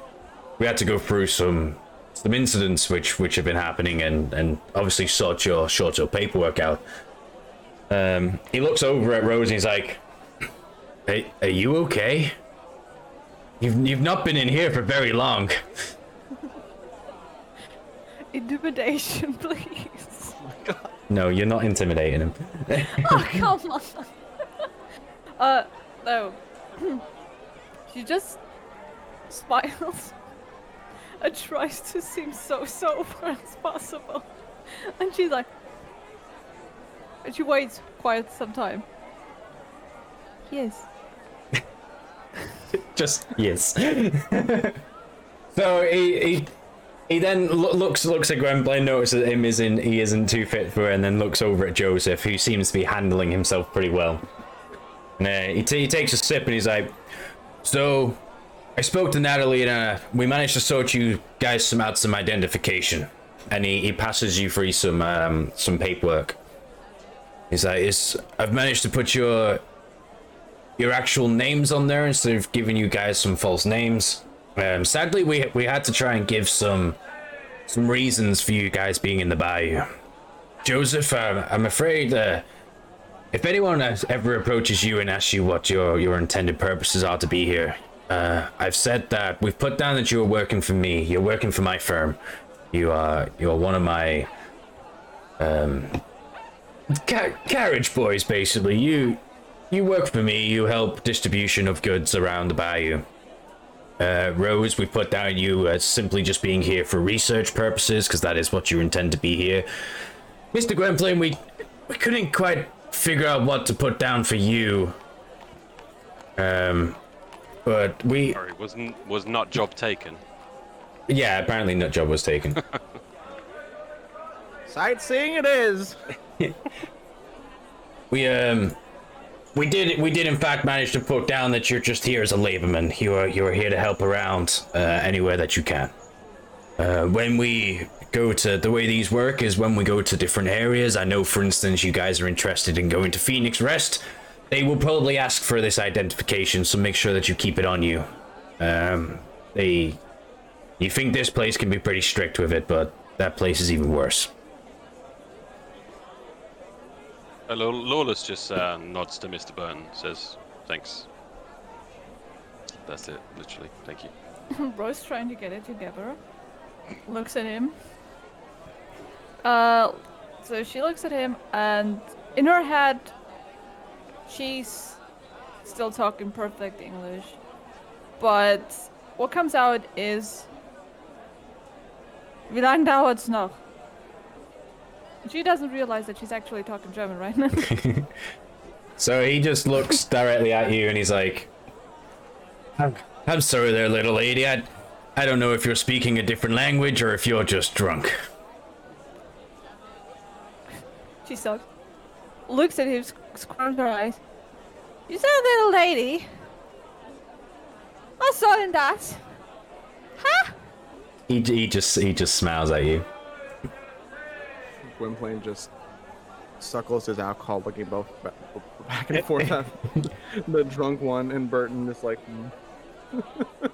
we had to go through some some incidents which which have been happening and and obviously sort your sort your paperwork out. Um, he looks over at Rose and he's like, "Hey, are you okay? You've you've not been in here for very long." intimidation, please. No, you're not intimidating him. oh, come on. uh, no. she just smiles and tries to seem so sober as possible. And she's like, and she waits quite some time. Yes. Just yes. so he he he then lo- looks looks at Gwynplaine, notices him is in he isn't too fit for it, and then looks over at Joseph, who seems to be handling himself pretty well. And uh, he, t- he takes a sip and he's like, "So, I spoke to Natalie and uh, we managed to sort you guys some out some identification." And he, he passes you through some um, some paperwork. He's like, "Is I've managed to put your your actual names on there instead of giving you guys some false names. Um, sadly, we we had to try and give some some reasons for you guys being in the bayou. Joseph, uh, I'm afraid uh, if anyone ever approaches you and asks you what your your intended purposes are to be here, uh, I've said that we've put down that you are working for me. You're working for my firm. You are you're one of my um ca- carriage boys, basically. You you work for me. You help distribution of goods around the bayou. Uh, Rose, we put down you as simply just being here for research purposes, because that is what you intend to be here. Mr. Gwynplaine, we we couldn't quite figure out what to put down for you. Um, but we Sorry, wasn't was not job taken. yeah, apparently nut job was taken. Sightseeing it is. we um we did we did in fact manage to put down that you're just here as a laborman. You are you are here to help around uh, anywhere that you can. Uh, when we go to the way these work is when we go to different areas. I know, for instance, you guys are interested in going to Phoenix Rest. They will probably ask for this identification, so make sure that you keep it on you. Um, they, you think this place can be pretty strict with it, but that place is even worse. Uh, Lawless just uh, nods to Mr. Burton, says, "Thanks." That's it, literally. Thank you. Rose trying to get it together. Looks at him. Uh, so she looks at him, and in her head, she's still talking perfect English. But what comes out is. Wie lange dauert's noch? She doesn't realize that she's actually talking German right now. So he just looks directly at you and he's like, I'm, I'm sorry there, little lady. I, I don't know if you're speaking a different language or if you're just drunk. she stops. Looks at him, sc- squirms her eyes. You said little lady. What's all in that? Huh? He, he just he just smiles at you. Gwynplaine just suckles his alcohol, looking both ba- back and forth at the drunk one, and Burton is like, "Hmm."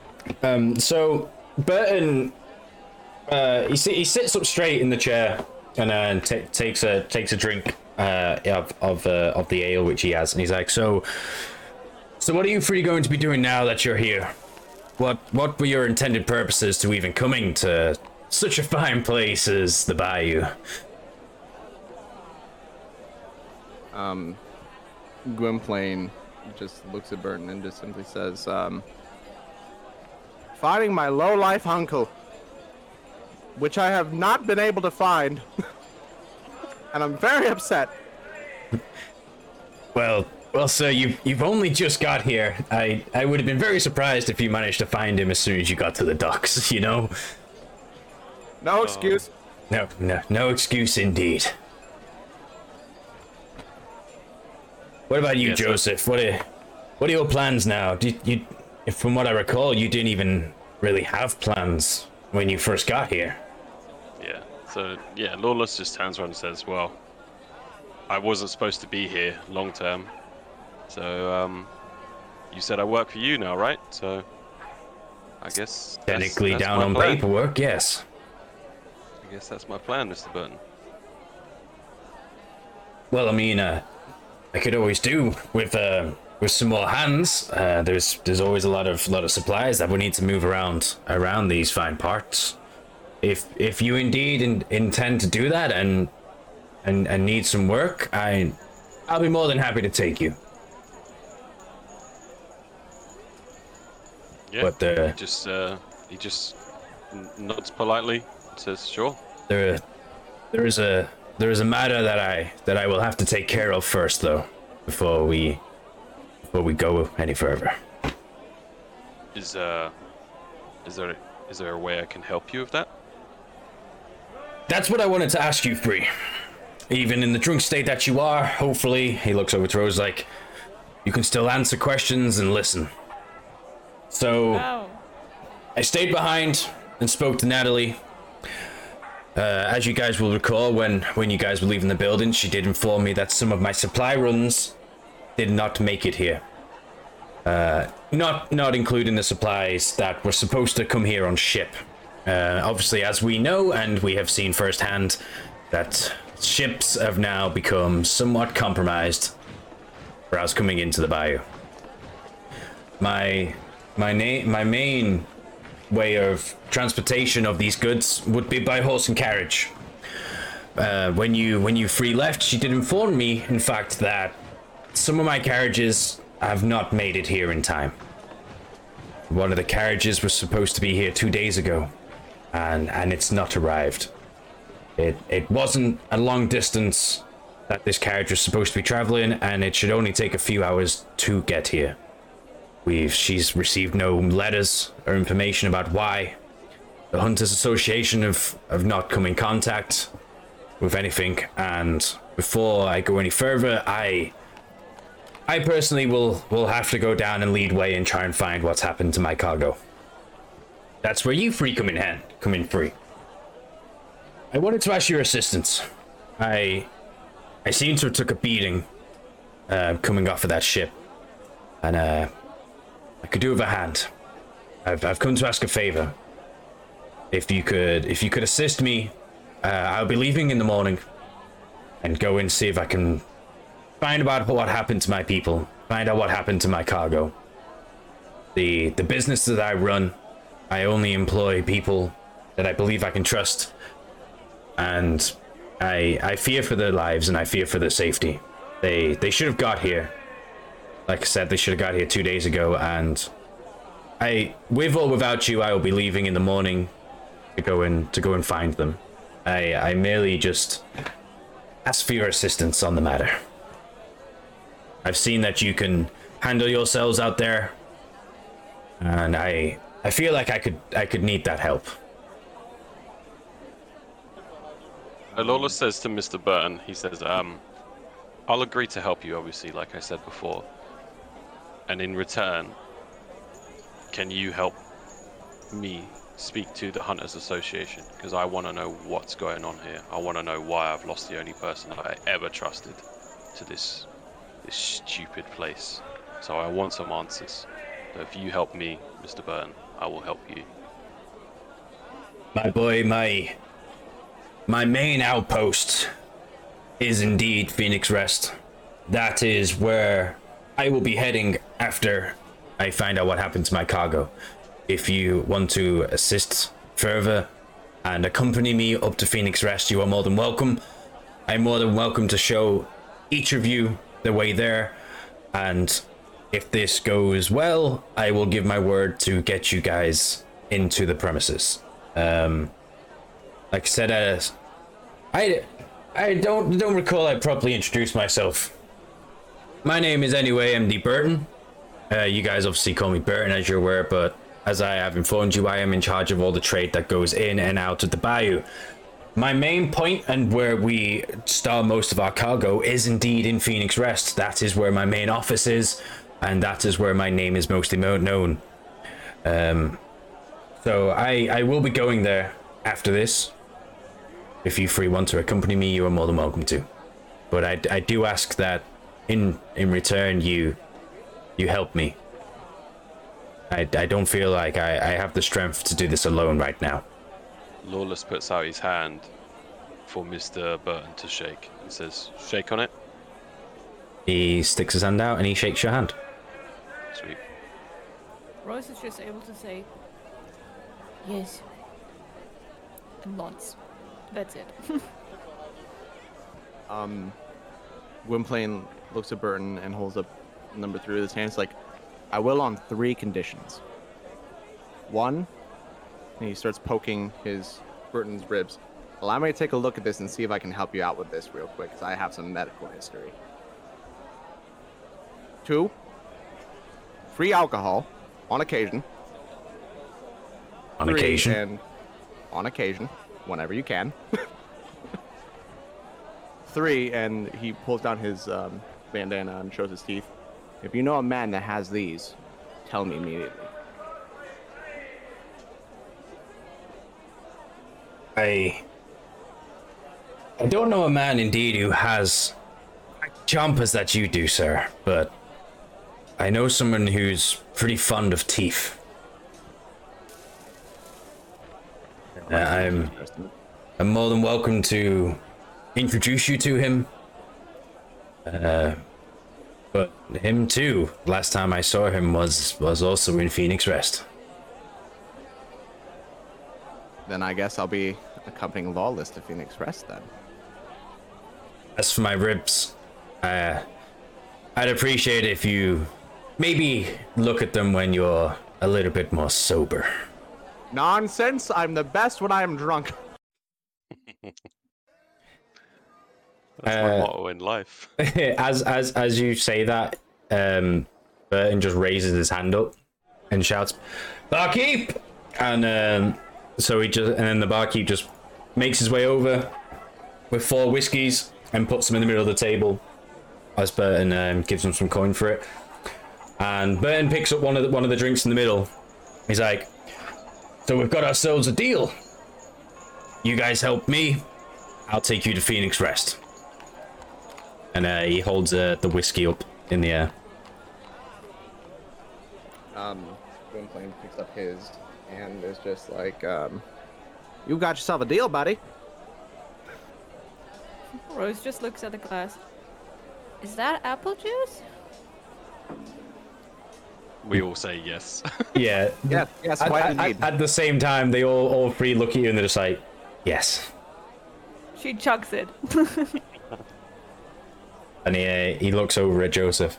Um, so Burton, uh, he, si- he sits up straight in the chair and uh, ta takes a takes a drink uh, of of uh, of the ale which he has, and he's like, "So, so what are you three going to be doing now that you're here? What what were your intended purposes to even coming to such a fine place as the Bayou?" Um, Gwynplaine just looks at Burton and just simply says, um, finding my low-life uncle, which I have not been able to find, and I'm very upset. Well, well, sir, you've you've only just got here. I I would have been very surprised if you managed to find him as soon as you got to the docks. You know. No excuse. No, no, no excuse indeed. What about you, Yes. Joseph? What are, what are your plans now? Did you, if from what I recall, you didn't even really have plans when you first got here. Yeah. So yeah, Lawless just turns around and says, "Well, I wasn't supposed to be here long term, so um, you said I work for you now, right? So I guess Technically, that's down my on plan. paperwork, yes. I guess that's my plan, Mr. Burton. Well, I mean, uh, I could always do with uh, with some more hands. Uh, there's there's always a lot of lot of supplies that we need to move around around these fine parts. if if you indeed in, intend to do that and and and need some work, I I'll be more than happy to take you. Yeah. But uh, he just uh, he just nods politely and says, "Sure." there there is a there is a matter that I that I will have to take care of first, though, before we before we go any further. Is uh, is there is there a way I can help you with that? That's what I wanted to ask you, Bree. Even in the drunk state that you are, hopefully, he looks over to Rose like, you can still answer questions and listen. So, Oh. I stayed behind and spoke to Natalie. Uh, as you guys will recall, when, when you guys were leaving the building, she did inform me that some of my supply runs did not make it here. Uh, not not including the supplies that were supposed to come here on ship. Uh, obviously, as we know and we have seen firsthand, that ships have now become somewhat compromised for us coming into the bayou. My my na- my main way of transportation of these goods would be by horse and carriage. Uh, when you when you free left, she did inform me, in fact, that some of my carriages have not made it here in time. One of the carriages was supposed to be here two days ago, and and it's not arrived. It it wasn't a long distance that this carriage was supposed to be traveling, and it should only take a few hours to get here. We've she's received no letters or information about why. The Hunters Association have, have not come in contact with anything, and before I go any further, I I personally will will have to go down and lead way and try and find what's happened to my cargo. That's where you free come in hand, come in free. I wanted to ask your assistance. I I seem to have took a beating uh, coming off of that ship, and uh, could do with a hand. I've I've come to ask a favor. If you could if you could assist me, uh, I'll be leaving in the morning, and go and see if I can find out what happened to my people, find out what happened to my cargo. The the business that I run, I only employ people that I believe I can trust, and I I fear for their lives and I fear for their safety. They they should have got here. Like I said, they should have got here two days ago, and I with or without you, I will be leaving in the morning to go and to go and find them. I I merely just ask for your assistance on the matter. I've seen that you can handle yourselves out there, and I I feel like I could I could need that help. Alola says to Mr. Burton, he says, um, I'll agree to help you, obviously, like I said before. And in return, can you help me speak to the Hunters Association? Because I want to know what's going on here. I want to know why I've lost the only person that I ever trusted to this this stupid place. So I want some answers. So if you help me, Mr. Burton, I will help you. My boy, my my main outpost is indeed Phoenix Rest. That is where I will be heading after I find out what happened to my cargo. If you want to assist further and accompany me up to Phoenix Rest, you are more than welcome. I'm more than welcome to show each of you the way there. And if this goes well, I will give my word to get you guys into the premises. Um, like I said, uh, I I don't don't recall I properly introduced myself. My name is anyway MD Burton. Uh, you guys obviously call me Burton as you're aware, but as I have informed you, I am in charge of all the trade that goes in and out of the bayou. My main point and where we store most of our cargo is indeed in Phoenix Rest. That is where my main office is, and that is where my name is mostly mo- known. Um, so I I will be going there after this. If you three want to accompany me, you are more than welcome to. But I, I do ask that in in return you you help me. I, I don't feel like I, I have the strength to do this alone right now. Lawless puts out his hand for Mr. Burton to shake and says, Shake on it. He sticks his hand out and he shakes your hand. Sweet. Rose is just able to say, yes. and nods. That's it. Um, Gwynplaine looks at Burton and holds up number three with his hands like, I will on three conditions. One, and he starts poking his Burton's ribs. Allow me to take a look at this and see if I can help you out with this real quick, because I have some medical history. Two, free alcohol on occasion. On Three, occasion. And on occasion, whenever you can. Three, and he pulls down his um, bandana and shows his teeth. If you know a man that has these, tell me immediately. I I don't know a man indeed who has jumpers that you do, sir, but I know someone who's pretty fond of teeth. Uh, I'm I'm more than welcome to introduce you to him. Uh, but him too. Last time I saw him was was also in Phoenix Rest. Then I guess I'll be accompanying Lawless to Phoenix Rest then. As for my ribs, uh, I'd appreciate if you maybe look at them when you're a little bit more sober. Nonsense! I'm the best when I am drunk. That's my Uh, motto in life. as as as you say that, um, Burton just raises his hand up and shouts, "Barkeep!" And um, so he just and then the barkeep just makes his way over with four whiskies and puts them in the middle of the table. As Burton um, gives him some coin for it, and Burton picks up one of the, one of the drinks in the middle. He's like, "So we've got ourselves a deal. You guys help me, I'll take you to Phoenix Rest." And uh, he holds uh, the whiskey up in the air. Um, Gwynplaine picks up his and is just like, um, you got yourself a deal, buddy. Rose just looks at the glass. Is that apple juice? We all say yes. Yeah. Yes, yes, At, quite at- indeed. at the same time, they all all three look at you and they're just like, "Yes." She chugs it. And he uh, he looks over at Joseph,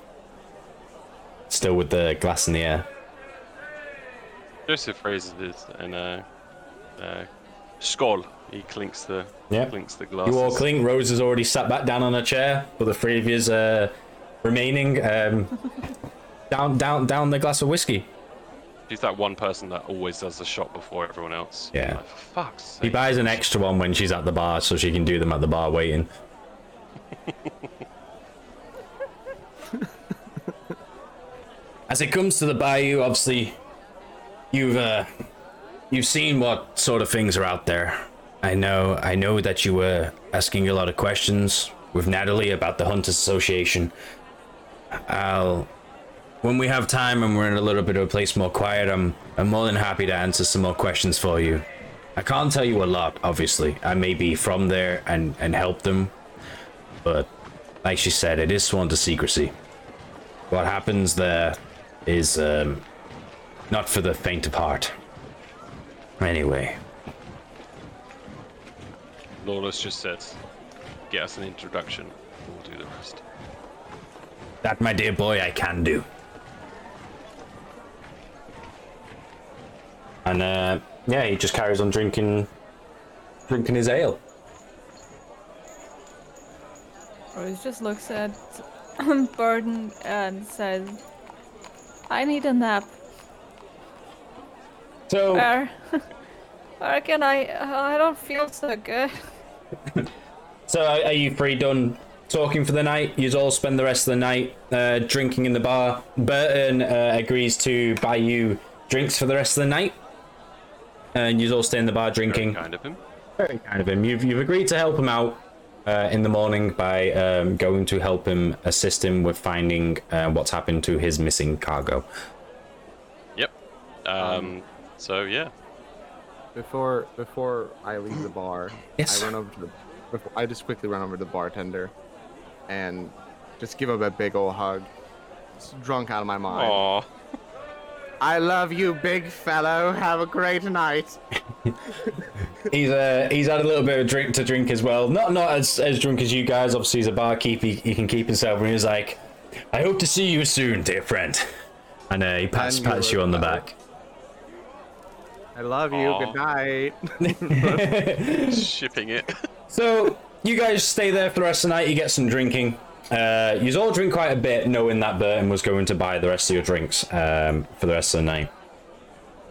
still with the glass in the air. Joseph raises his and uh, uh, skull. He clinks the Yeah. clinks the glasses. You all clink. Rose has already sat back down on a chair, but the three of yous uh, remaining um, down down down the glass of whiskey. She's that one person that always does the shot before everyone else. Yeah. Like, He buys an extra one when she's at the bar, so she can do them at the bar waiting. As it comes to the bayou, obviously, you've uh, you've seen what sort of things are out there. I know, I know that you were asking a lot of questions with Natalie about the Hunters Association. I'll, when we have time and we're in a little bit of a place more quiet, I'm I'm more than happy to answer some more questions for you. I can't tell you a lot, obviously. I may be from there and, and help them, but like she said, it is sworn to secrecy. What happens there is um, not for the faint of heart. Anyway, Lawless just says, "Get us an introduction. We'll do the rest." that, my dear boy, I can do. And uh, yeah, he just carries on drinking, drinking his ale. Rose just looks at Burton and says, I need a nap. So Where? Where can I? I don't feel so good. So are are you three done talking for the night? You all spend the rest of the night uh, drinking in the bar. Burton uh, agrees to buy you drinks for the rest of the night, and you all stay in the bar Very drinking. kind of him. Very kind of him. You've you've agreed to help him out uh, in the morning by um, going to help him assist him with finding uh, what's happened to his missing cargo. Yep. Um. so yeah. Before before I leave the bar, Yes. I run over to the. Before, I just quickly run over to the bartender, and just give him a big old hug. Just drunk out of my mind. Aw. I love you, big fellow. Have a great night. He's uh, he's had a little bit of drink to drink as well. Not not as as drunk as you guys. Obviously, he's a barkeep. He, he can keep himself. And he's like, "I hope to see you soon, dear friend." And uh, he pats And pats you're on the back. I love you. Aw. Good night. Shipping it. So you guys stay there for the rest of the night. You get some drinking. Uh, you all drink quite a bit, knowing that Burton was going to buy the rest of your drinks um, for the rest of the night.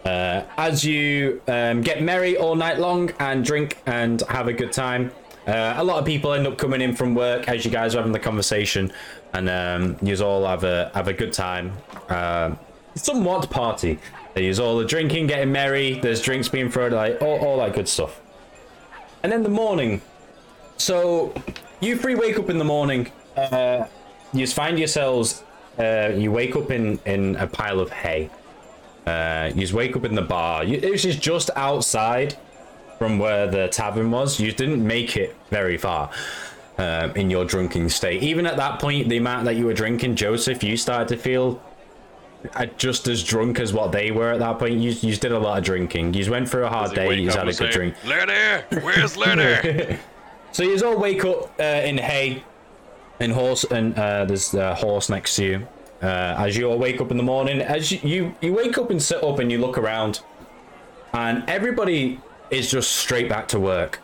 Uh, as you um, get merry all night long and drink and have a good time, uh, a lot of people end up coming in from work as you guys are having the conversation, and um, you all have a have a good time. Um somewhat party. There's all the drinking, getting merry. There's drinks being thrown, like all, all that good stuff. And then the morning. So you three wake up in the morning. Uh, you find yourselves. Uh, you wake up in in a pile of hay. Uh, you wake up in the bar. You, it was just outside from where the tavern was. You didn't make it very far um, in your drinking state. Even at that point, the amount that you were drinking, Joseph, you started to feel uh, just as drunk as what they were at that point. You, you just did a lot of drinking. You went through a hard day. You had a good say, drink. Lenny, where's Lenny? So you all wake up uh, in hay, and horse, and uh, there's a horse next to you. Uh, as you wake up in the morning, as you, you you wake up and sit up and you look around, and everybody is just straight back to work.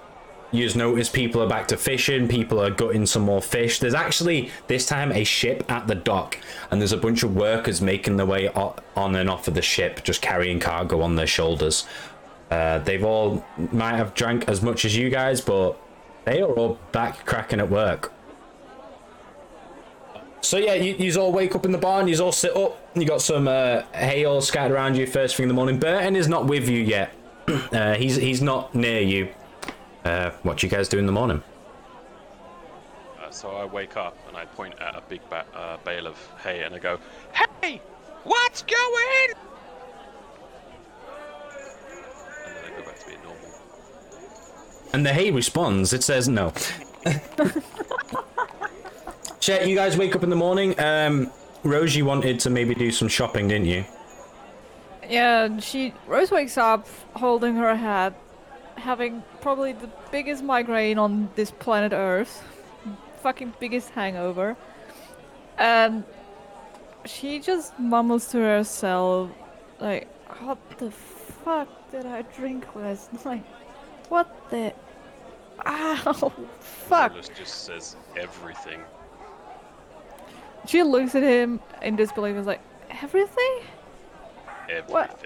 You just notice people are back to fishing. People are gutting some more fish. There's actually this time a ship at the dock, and there's a bunch of workers making their way on and off of the ship, just carrying cargo on their shoulders. Uh, they've all might have drank as much as you guys, but they are all back cracking at work. So yeah, you, you all wake up in the barn, you all sit up, you got some uh, hay all scattered around you first thing in the morning. Burton is not with you yet. uh, he's he's not near you. Uh, what you guys do in the morning? Uh, so I wake up and I point at a big ba- uh, bale of hay and I go, Hey, what's going? And then I go back to being normal. And the hay responds. It says no. Chet, you guys wake up in the morning. Um, Rose, you wanted to maybe do some shopping, didn't you? Yeah, she Rose wakes up holding her head, having probably the biggest migraine on this planet Earth, fucking biggest hangover, and she just mumbles to herself, like, "What the fuck did I drink last night? What the? Ow, fuck!" Solus just says everything. She looks at him in disbelief and is like, "Everything? What?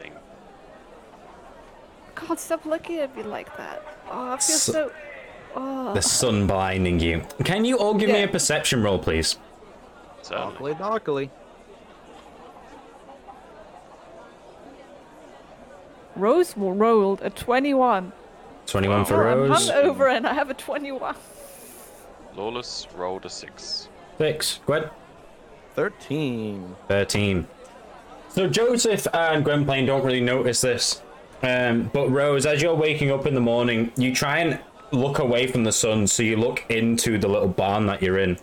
God, stop looking at me like that. Oh, I feel So- so. Oh. The sun blinding you. Can you all give me a perception roll, please? Certainly. Darkly, darkly. Rose rolled a 21. 21 for Oh, I'm Rose. hungover and I have a 21. Lawless rolled a six. Six. Gwen? 13. 13. So Joseph and Gwynplaine don't really notice this. Um, but Rose, as you're waking up in the morning, you try and look away from the sun, so you look into the little barn that you're in.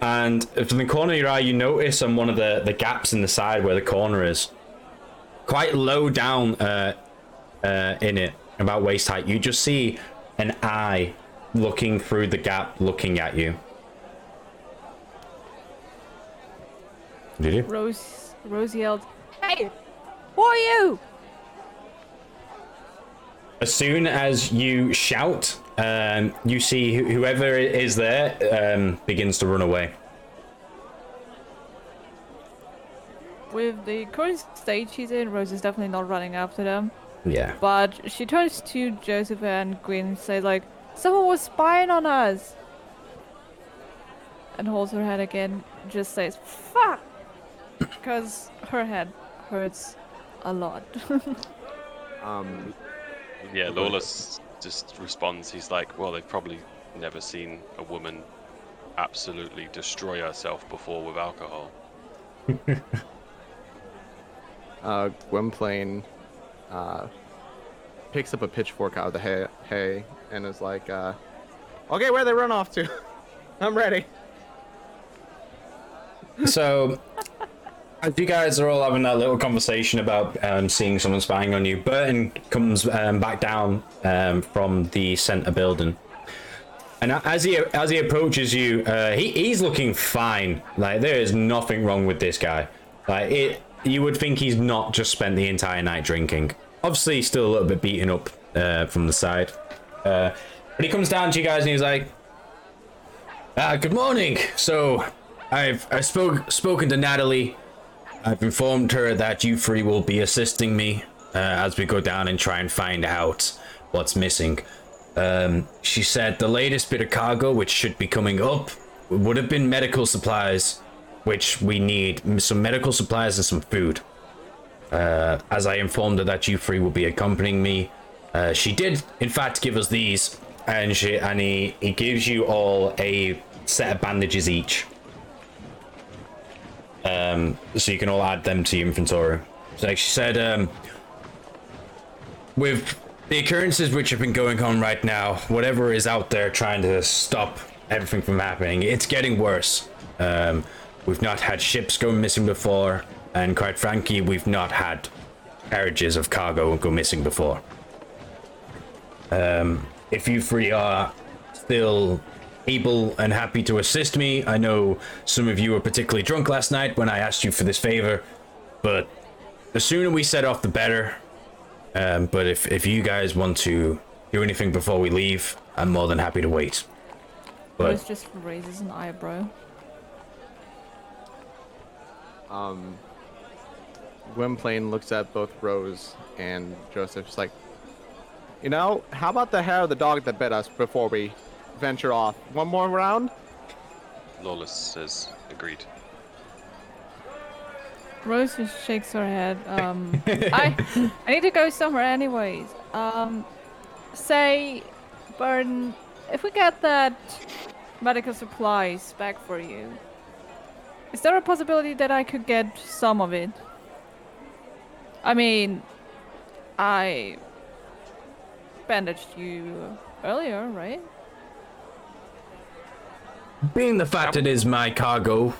And from the corner of your eye, you notice on one of the, the gaps in the side where the corner is, quite low down uh, uh, in it, about waist height, you just see an eye looking through the gap, looking at you. Did you? Rose, Rose yelled, Hey! Who are you? As soon as you shout, um, you see wh- whoever is there um, begins to run away. With the current state she's in, Rose is definitely not running after them. Yeah. But she turns to Joseph and Gwyn and says like, Someone was spying on us! And holds her head again, just says, Fuck! Because her head hurts a lot. Um, Yeah, Lawless just responds. He's like, well, they've probably never seen a woman absolutely destroy herself before with alcohol. uh, Gwynplaine uh, picks up a pitchfork out of the hay, hay and is like, uh, okay, where they run off to? I'm ready. So, As you guys are all having that little conversation about um, seeing someone spying on you, Burton comes um, back down um, from the center building, and as he as he approaches you, uh, he, he's looking fine. Like there is nothing wrong with this guy. Like it, you would think he's not just spent the entire night drinking. Obviously, still a little bit beaten up uh, from the side, uh, but he comes down to you guys and he's like, uh, "Good morning." So, I've I spoke spoken to Natalie. I've informed her that you three will be assisting me uh, as we go down and try and find out what's missing. Um, she said the latest bit of cargo, which should be coming up, would have been medical supplies, which we need some medical supplies and some food. Uh, as I informed her that you three will be accompanying me, uh, she did, in fact, give us these, and she and he, he gives you all a set of bandages each so you can all add them to your inventory. So like she said, um, with the occurrences which have been going on right now, whatever is out there trying to stop everything from happening, it's getting worse. Um, we've not had ships go missing before, and quite frankly, we've not had carriages of cargo go missing before. Um, if you three are still able and happy to assist me. I know some of you were particularly drunk last night when I asked you for this favor, but the sooner we set off, the better. Um, but if, if you guys want to do anything before we leave, I'm more than happy to wait. Rose But just raises an eyebrow. Um, Gwynplaine looks at both Rose and Joseph. She's like, you know, how about the hair of the dog that bit us before we venture off? One more round? Lawless says agreed. Rose just shakes her head. Um, I, I need to go somewhere anyways. Um, say, Burton, if we get that medical supplies back for you, is there a possibility that I could get some of it? I mean, I bandaged you earlier, right? Being the fact it is my cargo,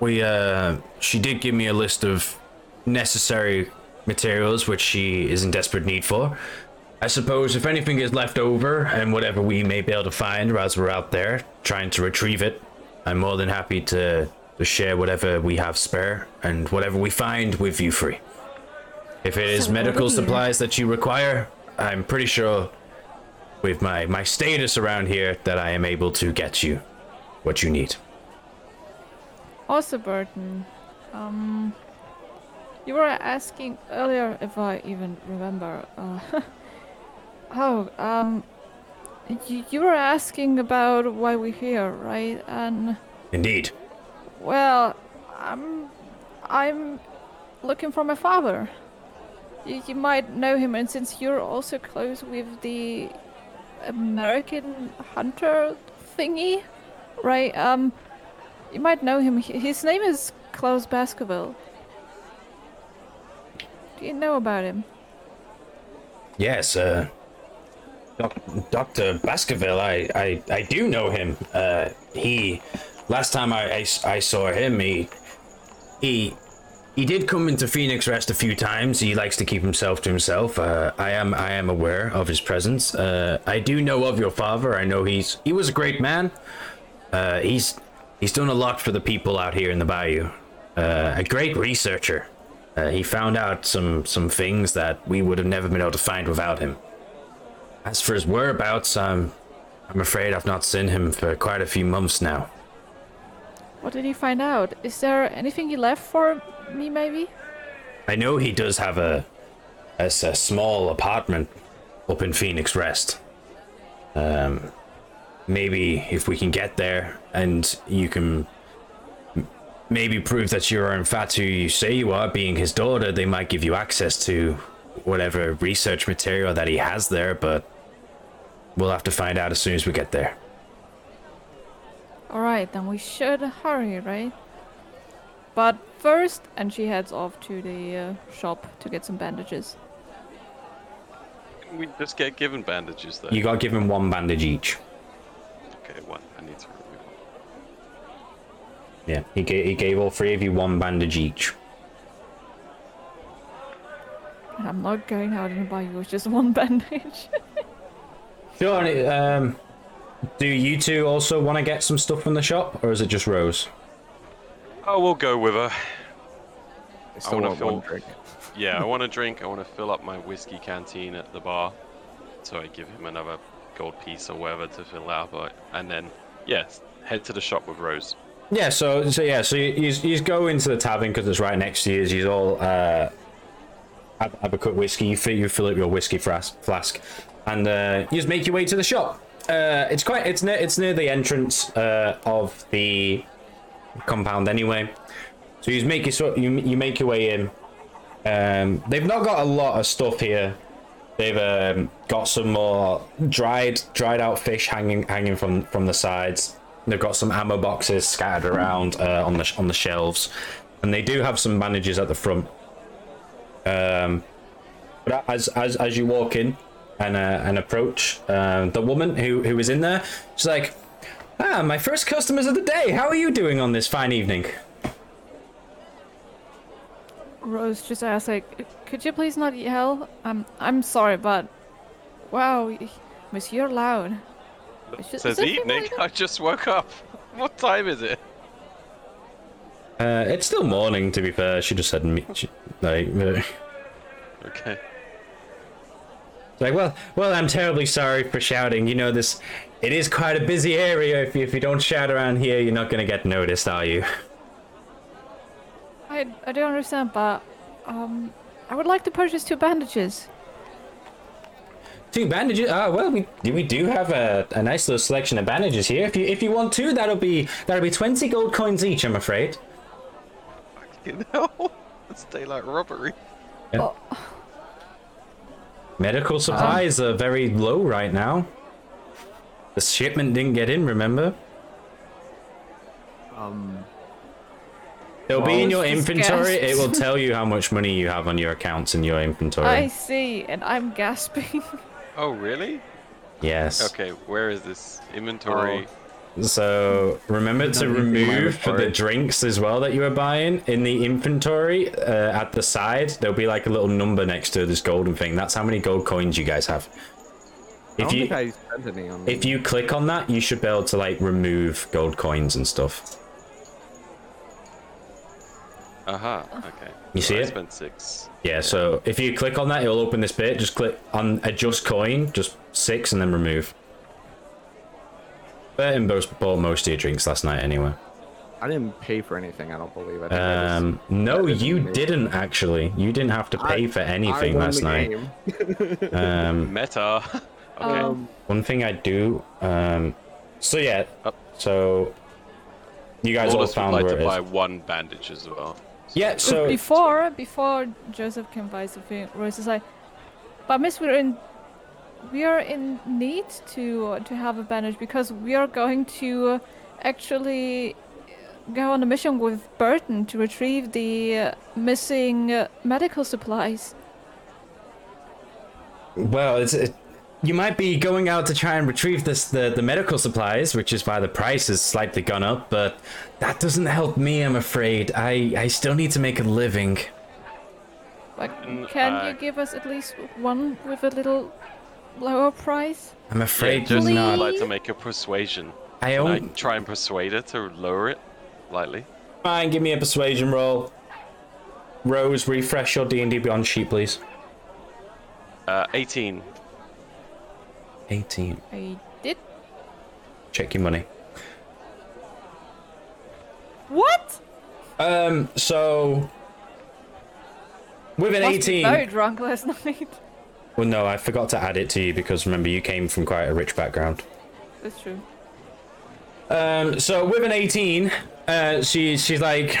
we uh she did give me a list of necessary materials which she is in desperate need for. I suppose if anything is left over and whatever we may be able to find as we're out there trying to retrieve it, I'm more than happy to, to share whatever we have spare and whatever we find with you free. If it is So medical what do you- supplies that you require, I'm pretty sure with my, my status around here that I am able to get you what you need. Also, Burton, um, you were asking earlier if I even remember. Uh, oh, um, you, you were asking about why we're here, right? And Indeed. well, I'm, I'm looking for my father. You, you might know him, and since you're also close with the American hunter thingy, right? Um, you might know him. His name is Klaus Baskerville. Do you know about him? Yes, uh, Dr. Baskerville, I, I, I do know him. Uh, he, last time I, I, I saw him, he, he, he did come into Phoenix Rest a few times. He likes to keep himself to himself. Uh, I am, I am aware of his presence. Uh, I do know of your father. I know he's, he was a great man. Uh, he's, he's done a lot for the people out here in the bayou. Uh, a great researcher. Uh, he found out some some things that we would have never been able to find without him. As for his whereabouts, I'm I'm afraid I've not seen him for quite a few months now. What did he find out? Is there anything he left for me, maybe? I know he does have a a small apartment up in Phoenix Rest. Um, maybe if we can get there and you can maybe prove that you are in fact who you say you are, being his daughter, they might give you access to whatever research material that he has there. But we'll have to find out as soon as we get there. Alright, then we should hurry, right? But first, and she heads off to the uh, shop to get some bandages. We just get given bandages though? You got to give him one bandage each okay, one. I need to remove one. Yeah, he gave, he gave all three of you one bandage each. I'm not going out and buy yours just one bandage. do, um, do you two also want to get some stuff from the shop, or is it just Rose? Oh, we'll go with her. I, still I want fill... one drink. yeah, I want a drink. I want to fill up my whiskey canteen at the bar. So I give him another gold piece or whatever to fill out. But and then, yes, head to the shop with Rose. Yeah. So so yeah. So you you, go into the tavern because it's right next to you. You all uh, have, have a quick whiskey. You fill you fill up your whiskey flask, flask, and uh, you just make your way to the shop. Uh, it's quite it's near it's near the entrance uh, of the compound anyway. So you make your you you make your way in. Um, they've not got a lot of stuff here. They've um, got some more dried dried out fish hanging hanging from from the sides. They've got some ammo boxes scattered around uh, on the on the shelves, and they do have some bandages at the front. Um, but as as as you walk in and uh, and approach uh, the woman who who is in there, she's like, "Ah, my first customers of the day. How are you doing on this fine evening?" Rose just asked, like, could you please not yell? I'm I'm sorry, but wow, y- Monsieur Loud. It's just- Says evening. like- I just woke up. What time is it? Uh, it's still morning, to be fair. She just said, me, she, like, uh, Okay. like, well, well, I'm terribly sorry for shouting. You know, this, it is quite a busy area. If you, if you don't shout around here, you're not gonna get noticed, are you? I I don't understand, but um, I would like to purchase two bandages. Two bandages. Ah, well, we we do have a, a nice little selection of bandages here. If you if you want two, that'll be that'll be twenty gold coins each. I'm afraid. You know, it's daylight robbery. Oh, Medical supplies are very low right now. The shipment didn't get in. Remember? Um, It'll be in your it's just inventory. It will tell you how much money you have on your accounts in your inventory. I see, and I'm gasping. Oh, really? Yes. Okay, where is this inventory? So remember to Not even in my remove for the drinks as well that you were buying in the inventory uh, at the side. There'll be like a little number next to this golden thing. That's how many gold coins you guys have. I If don't you think I spent any on. if you click on that, you should be able to like remove gold coins and stuff. Aha. Uh-huh. okay. You see I it? spent six. Yeah. So if you click on that, it'll open this bit. Just click on adjust coin, just six, and then remove. But in both bought most of your drinks last night anyway. I didn't pay for anything. I don't believe. I think I just- Um, no, you amazing. didn't actually. You didn't have to pay I- for I anything won last the night. game. Um, Meta. okay. Um, one thing I do. Um, so yeah. Up. So you guys all Lawless would found like where to buy one bandage as well. Yeah. So before before Joseph can buy something, Rose is like, but Miss, we're in we are in need to to have a bandage because we are going to actually go on a mission with Burton to retrieve the missing medical supplies. well, it's. It, you might be going out to try and retrieve this the, the medical supplies, which is why the price has slightly gone up, but that doesn't help me, I'm afraid. I, I still need to make a living. But can uh, you give us at least one with a little lower price? I'm Yeah, afraid just Please? would not. like to make a persuasion. I Can I try and persuade her to lower it lightly? Fine, give me a persuasion roll. Rose, refresh your D&D Beyond sheet, please. Uh, 18. 18. I did. Check your money. What? Um, so... With an Must be very drunk last night. Well, no, I forgot to add it to you because remember, you came from quite a rich background. That's true. Um, so with an 18, uh, she, she's like...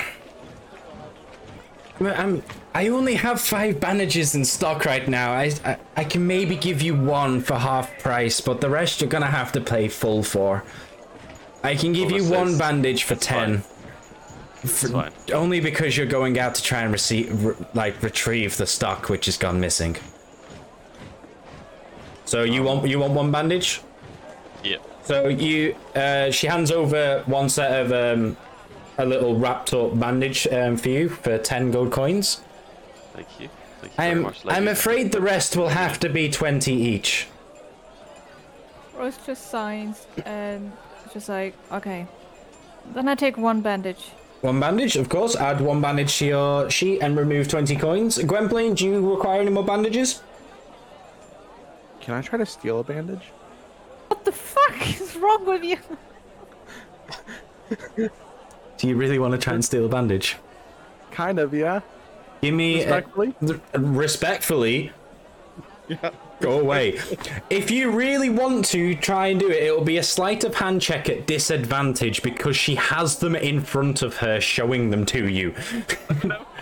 I'm, I only have five bandages in stock right now. I, I, I can maybe give you one for half price, but the rest you're gonna have to pay full for. I can give you one bandage for 10. fine. It's fine. Only because you're going out to try and receive, re- like, retrieve the stock which has gone missing. So you want you want one bandage? Yeah. So you, uh, she hands over one set of um, a little wrapped up bandage um, for you for ten gold coins. Thank you. Thank you I'm much, I'm afraid the rest will have to be twenty each. Rose just signs and just like, okay. Then I take one bandage. One bandage, of course. Add one bandage to your sheet and remove twenty coins. Gwynplaine, do you require any more bandages? Can I try to steal a bandage? What the fuck is wrong with you? Do you really want to try and steal a bandage? Kind of, yeah. Give me a- Respectfully? th- respectfully. Yeah. Go away. if you really want to try and do it, it will be a sleight of hand check at disadvantage because she has them in front of her, showing them to you.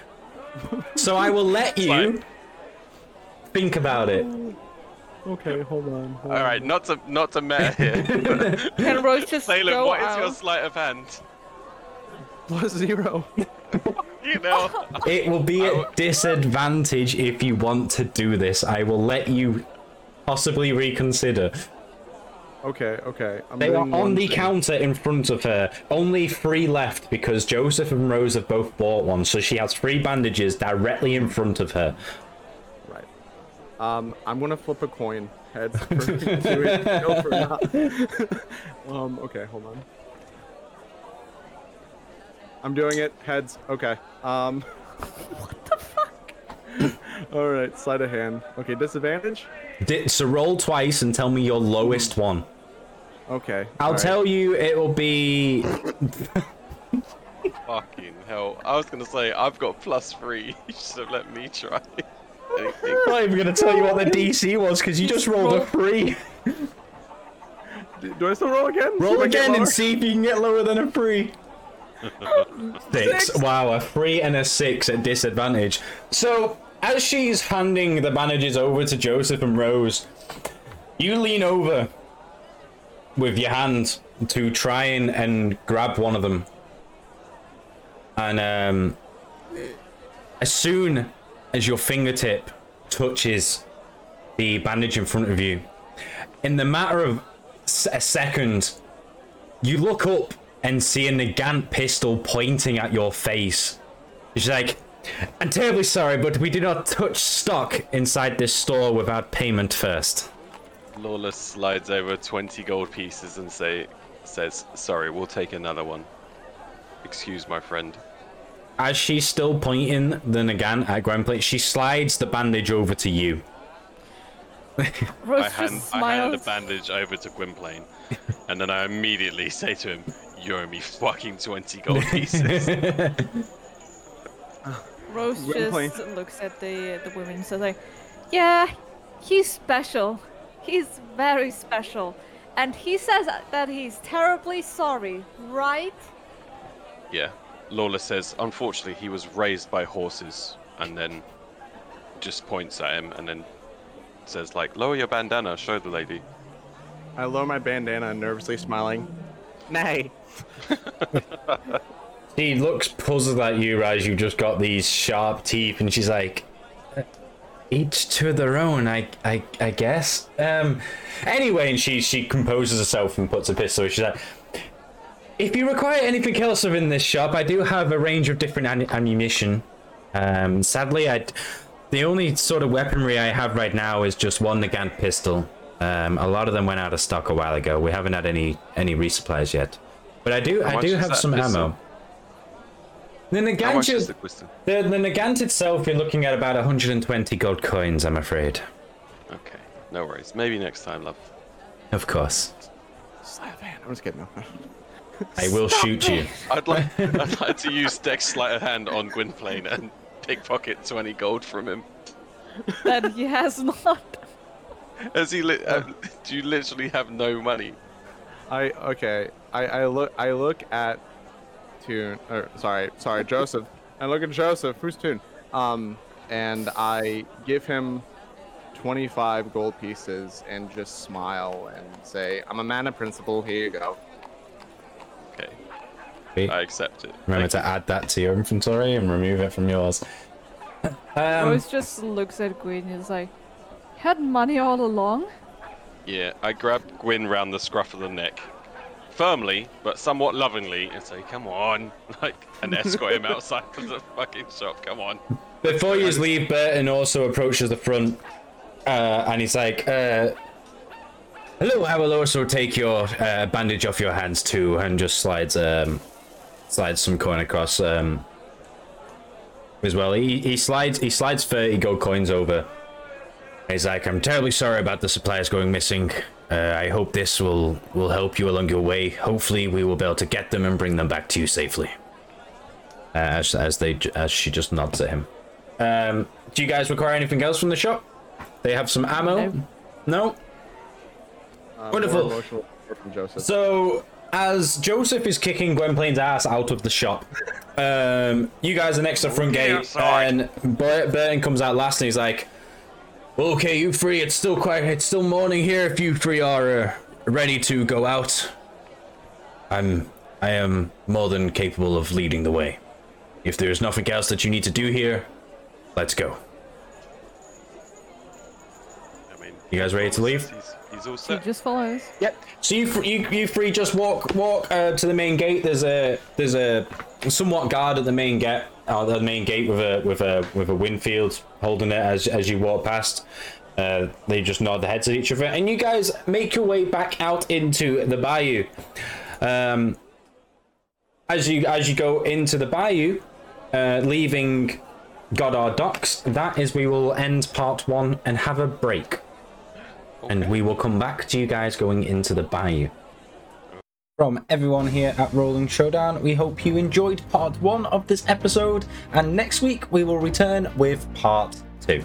so I will let you Fine. think about it. Okay, hold on. Hold All right, not to not to meta here. Can Rose just Salem, go what is out? your sleight of hand? Plus zero. You know, It will be I at disadvantage if you want to do this. I will let you possibly reconsider. Okay, okay. I'm They are on the thing. counter in front of her. Only three left because Joseph and Rose have both bought one, so she has three bandages directly in front of her. Right. Um, I'm gonna flip a coin. Heads for do it, tails for not. um, okay, hold on. I'm doing it. Heads. Okay. Um. what the fuck? All right, sleight of hand. Okay, disadvantage. Di- so roll twice and tell me your lowest one. Okay. I'll all right. tell you it will be. fucking hell. I was gonna say I've got plus three. You should have let me try. Anything. I'm not even going to tell you what the DC was because you just rolled a three. Do, do I still roll again? Roll if I get again and see if you can get lower than a three. Six. Wow, a three and a six at disadvantage. So, as she's handing the bandages over to Joseph and Rose, you lean over with your hand to try and, and grab one of them. And um, as soon as your fingertip touches the bandage in front of you, in the matter of a second, you look up and see a Nagant pistol pointing at your face. She's like, I'm terribly sorry, but we do not touch stock inside this store without payment first. Lawless slides over 20 gold pieces and say, says, "Sorry, we'll take another one." Excuse my friend. As she's still pointing the Nagant at Gwynplaine, she slides the bandage over to you. Rose I hand, I hand the bandage over to Gwynplaine, and then I immediately say to him, "You owe me fucking 20 gold pieces." Rose Gwynplaine. just looks at the the women and says like, "Yeah, he's special. He's very special, and he says that he's terribly sorry, right?" yeah. Lawless says, "Unfortunately, he was raised by horses," and then just points at him, and then says, "Like, lower your bandana, show the lady." I lower my bandana, nervously smiling. Nay. She looks puzzled at you as you just got these sharp teeth, and she's like, "Each to their own, I, I, I guess." Um. Anyway, and she she composes herself and puts a pistol. She's like, "If you require anything else within this shop, I do have a range of different am- ammunition. Um. Sadly, I, the only sort of weaponry I have right now is just one Nagant pistol. Um. A lot of them went out of stock a while ago. We haven't had any any resupplies yet." But I do, How I do have some pistol? ammo. The How Nagant, is the question? the, the Nagant itself, you're looking at about 120 gold coins, I'm afraid. Okay, no worries. Maybe next time, love. Of course. Sleight of hand. I'm just kidding. I will shoot you. I'd like I'd like to use Dex sleight of hand on Gwynplaine and pickpocket 20 gold from him. That he has not. As he li- uh, do you literally have no money? I okay. I, I look I look at Tune or sorry, sorry, Joseph. I look at Joseph, who's Tune? Um and I give him 25 gold pieces and just smile and say, "I'm a man of principle. Here you go." Okay, I accept it. remember Thank to add that to your inventory and remove it from yours. Um, Rose just looks at Gwyn and is like, "Had money all along." Yeah, I grab Gwyn round the scruff of the neck, firmly but somewhat lovingly, and say, "Come on," like, and escort him outside of the fucking shop. Come on. before you leave, Burton also approaches the front, uh, and he's like, uh, "Hello, I will also take your uh, bandage off your hands too," and just slides um, slides some coin across um, as well. He he slides he slides thirty gold coins over. He's like, "I'm terribly sorry about the supplies going missing. Uh, I hope this will will help you along your way. Hopefully, we will be able to get them and bring them back to you safely." Uh, as as they as she just nods at him. Um, do you guys require anything else from the shop? They have some ammo. No. No. Uh, Wonderful. from Joseph. So as Joseph is kicking Gwynplaine's ass out of the shop, um, you guys are next to the front gate, outside. and Bur- Burton comes out last, and he's like, "Well, okay, you three. It's still quite. It's still morning here. If you three are uh, ready to go out, I'm. I am more than capable of leading the way. If there's nothing else that you need to do here, let's go. I mean, You guys ready to leave? He's, he's all He just follows. Yep. So you th- you you three just walk walk uh, to the main gate. There's a there's a somewhat guard at the main gate uh, the main gate with a with a with a Winfield holding it as as you walk past. Uh, they just nod their heads at each other, and you guys make your way back out into the bayou. Um, as you as you go into the bayou, uh, leaving Goddard Docks, that is we will end part one and have a break and we will come back to you guys going into the bayou. From everyone here at Rolling Showdown, we hope you enjoyed part one of this episode, and next week we will return with part two.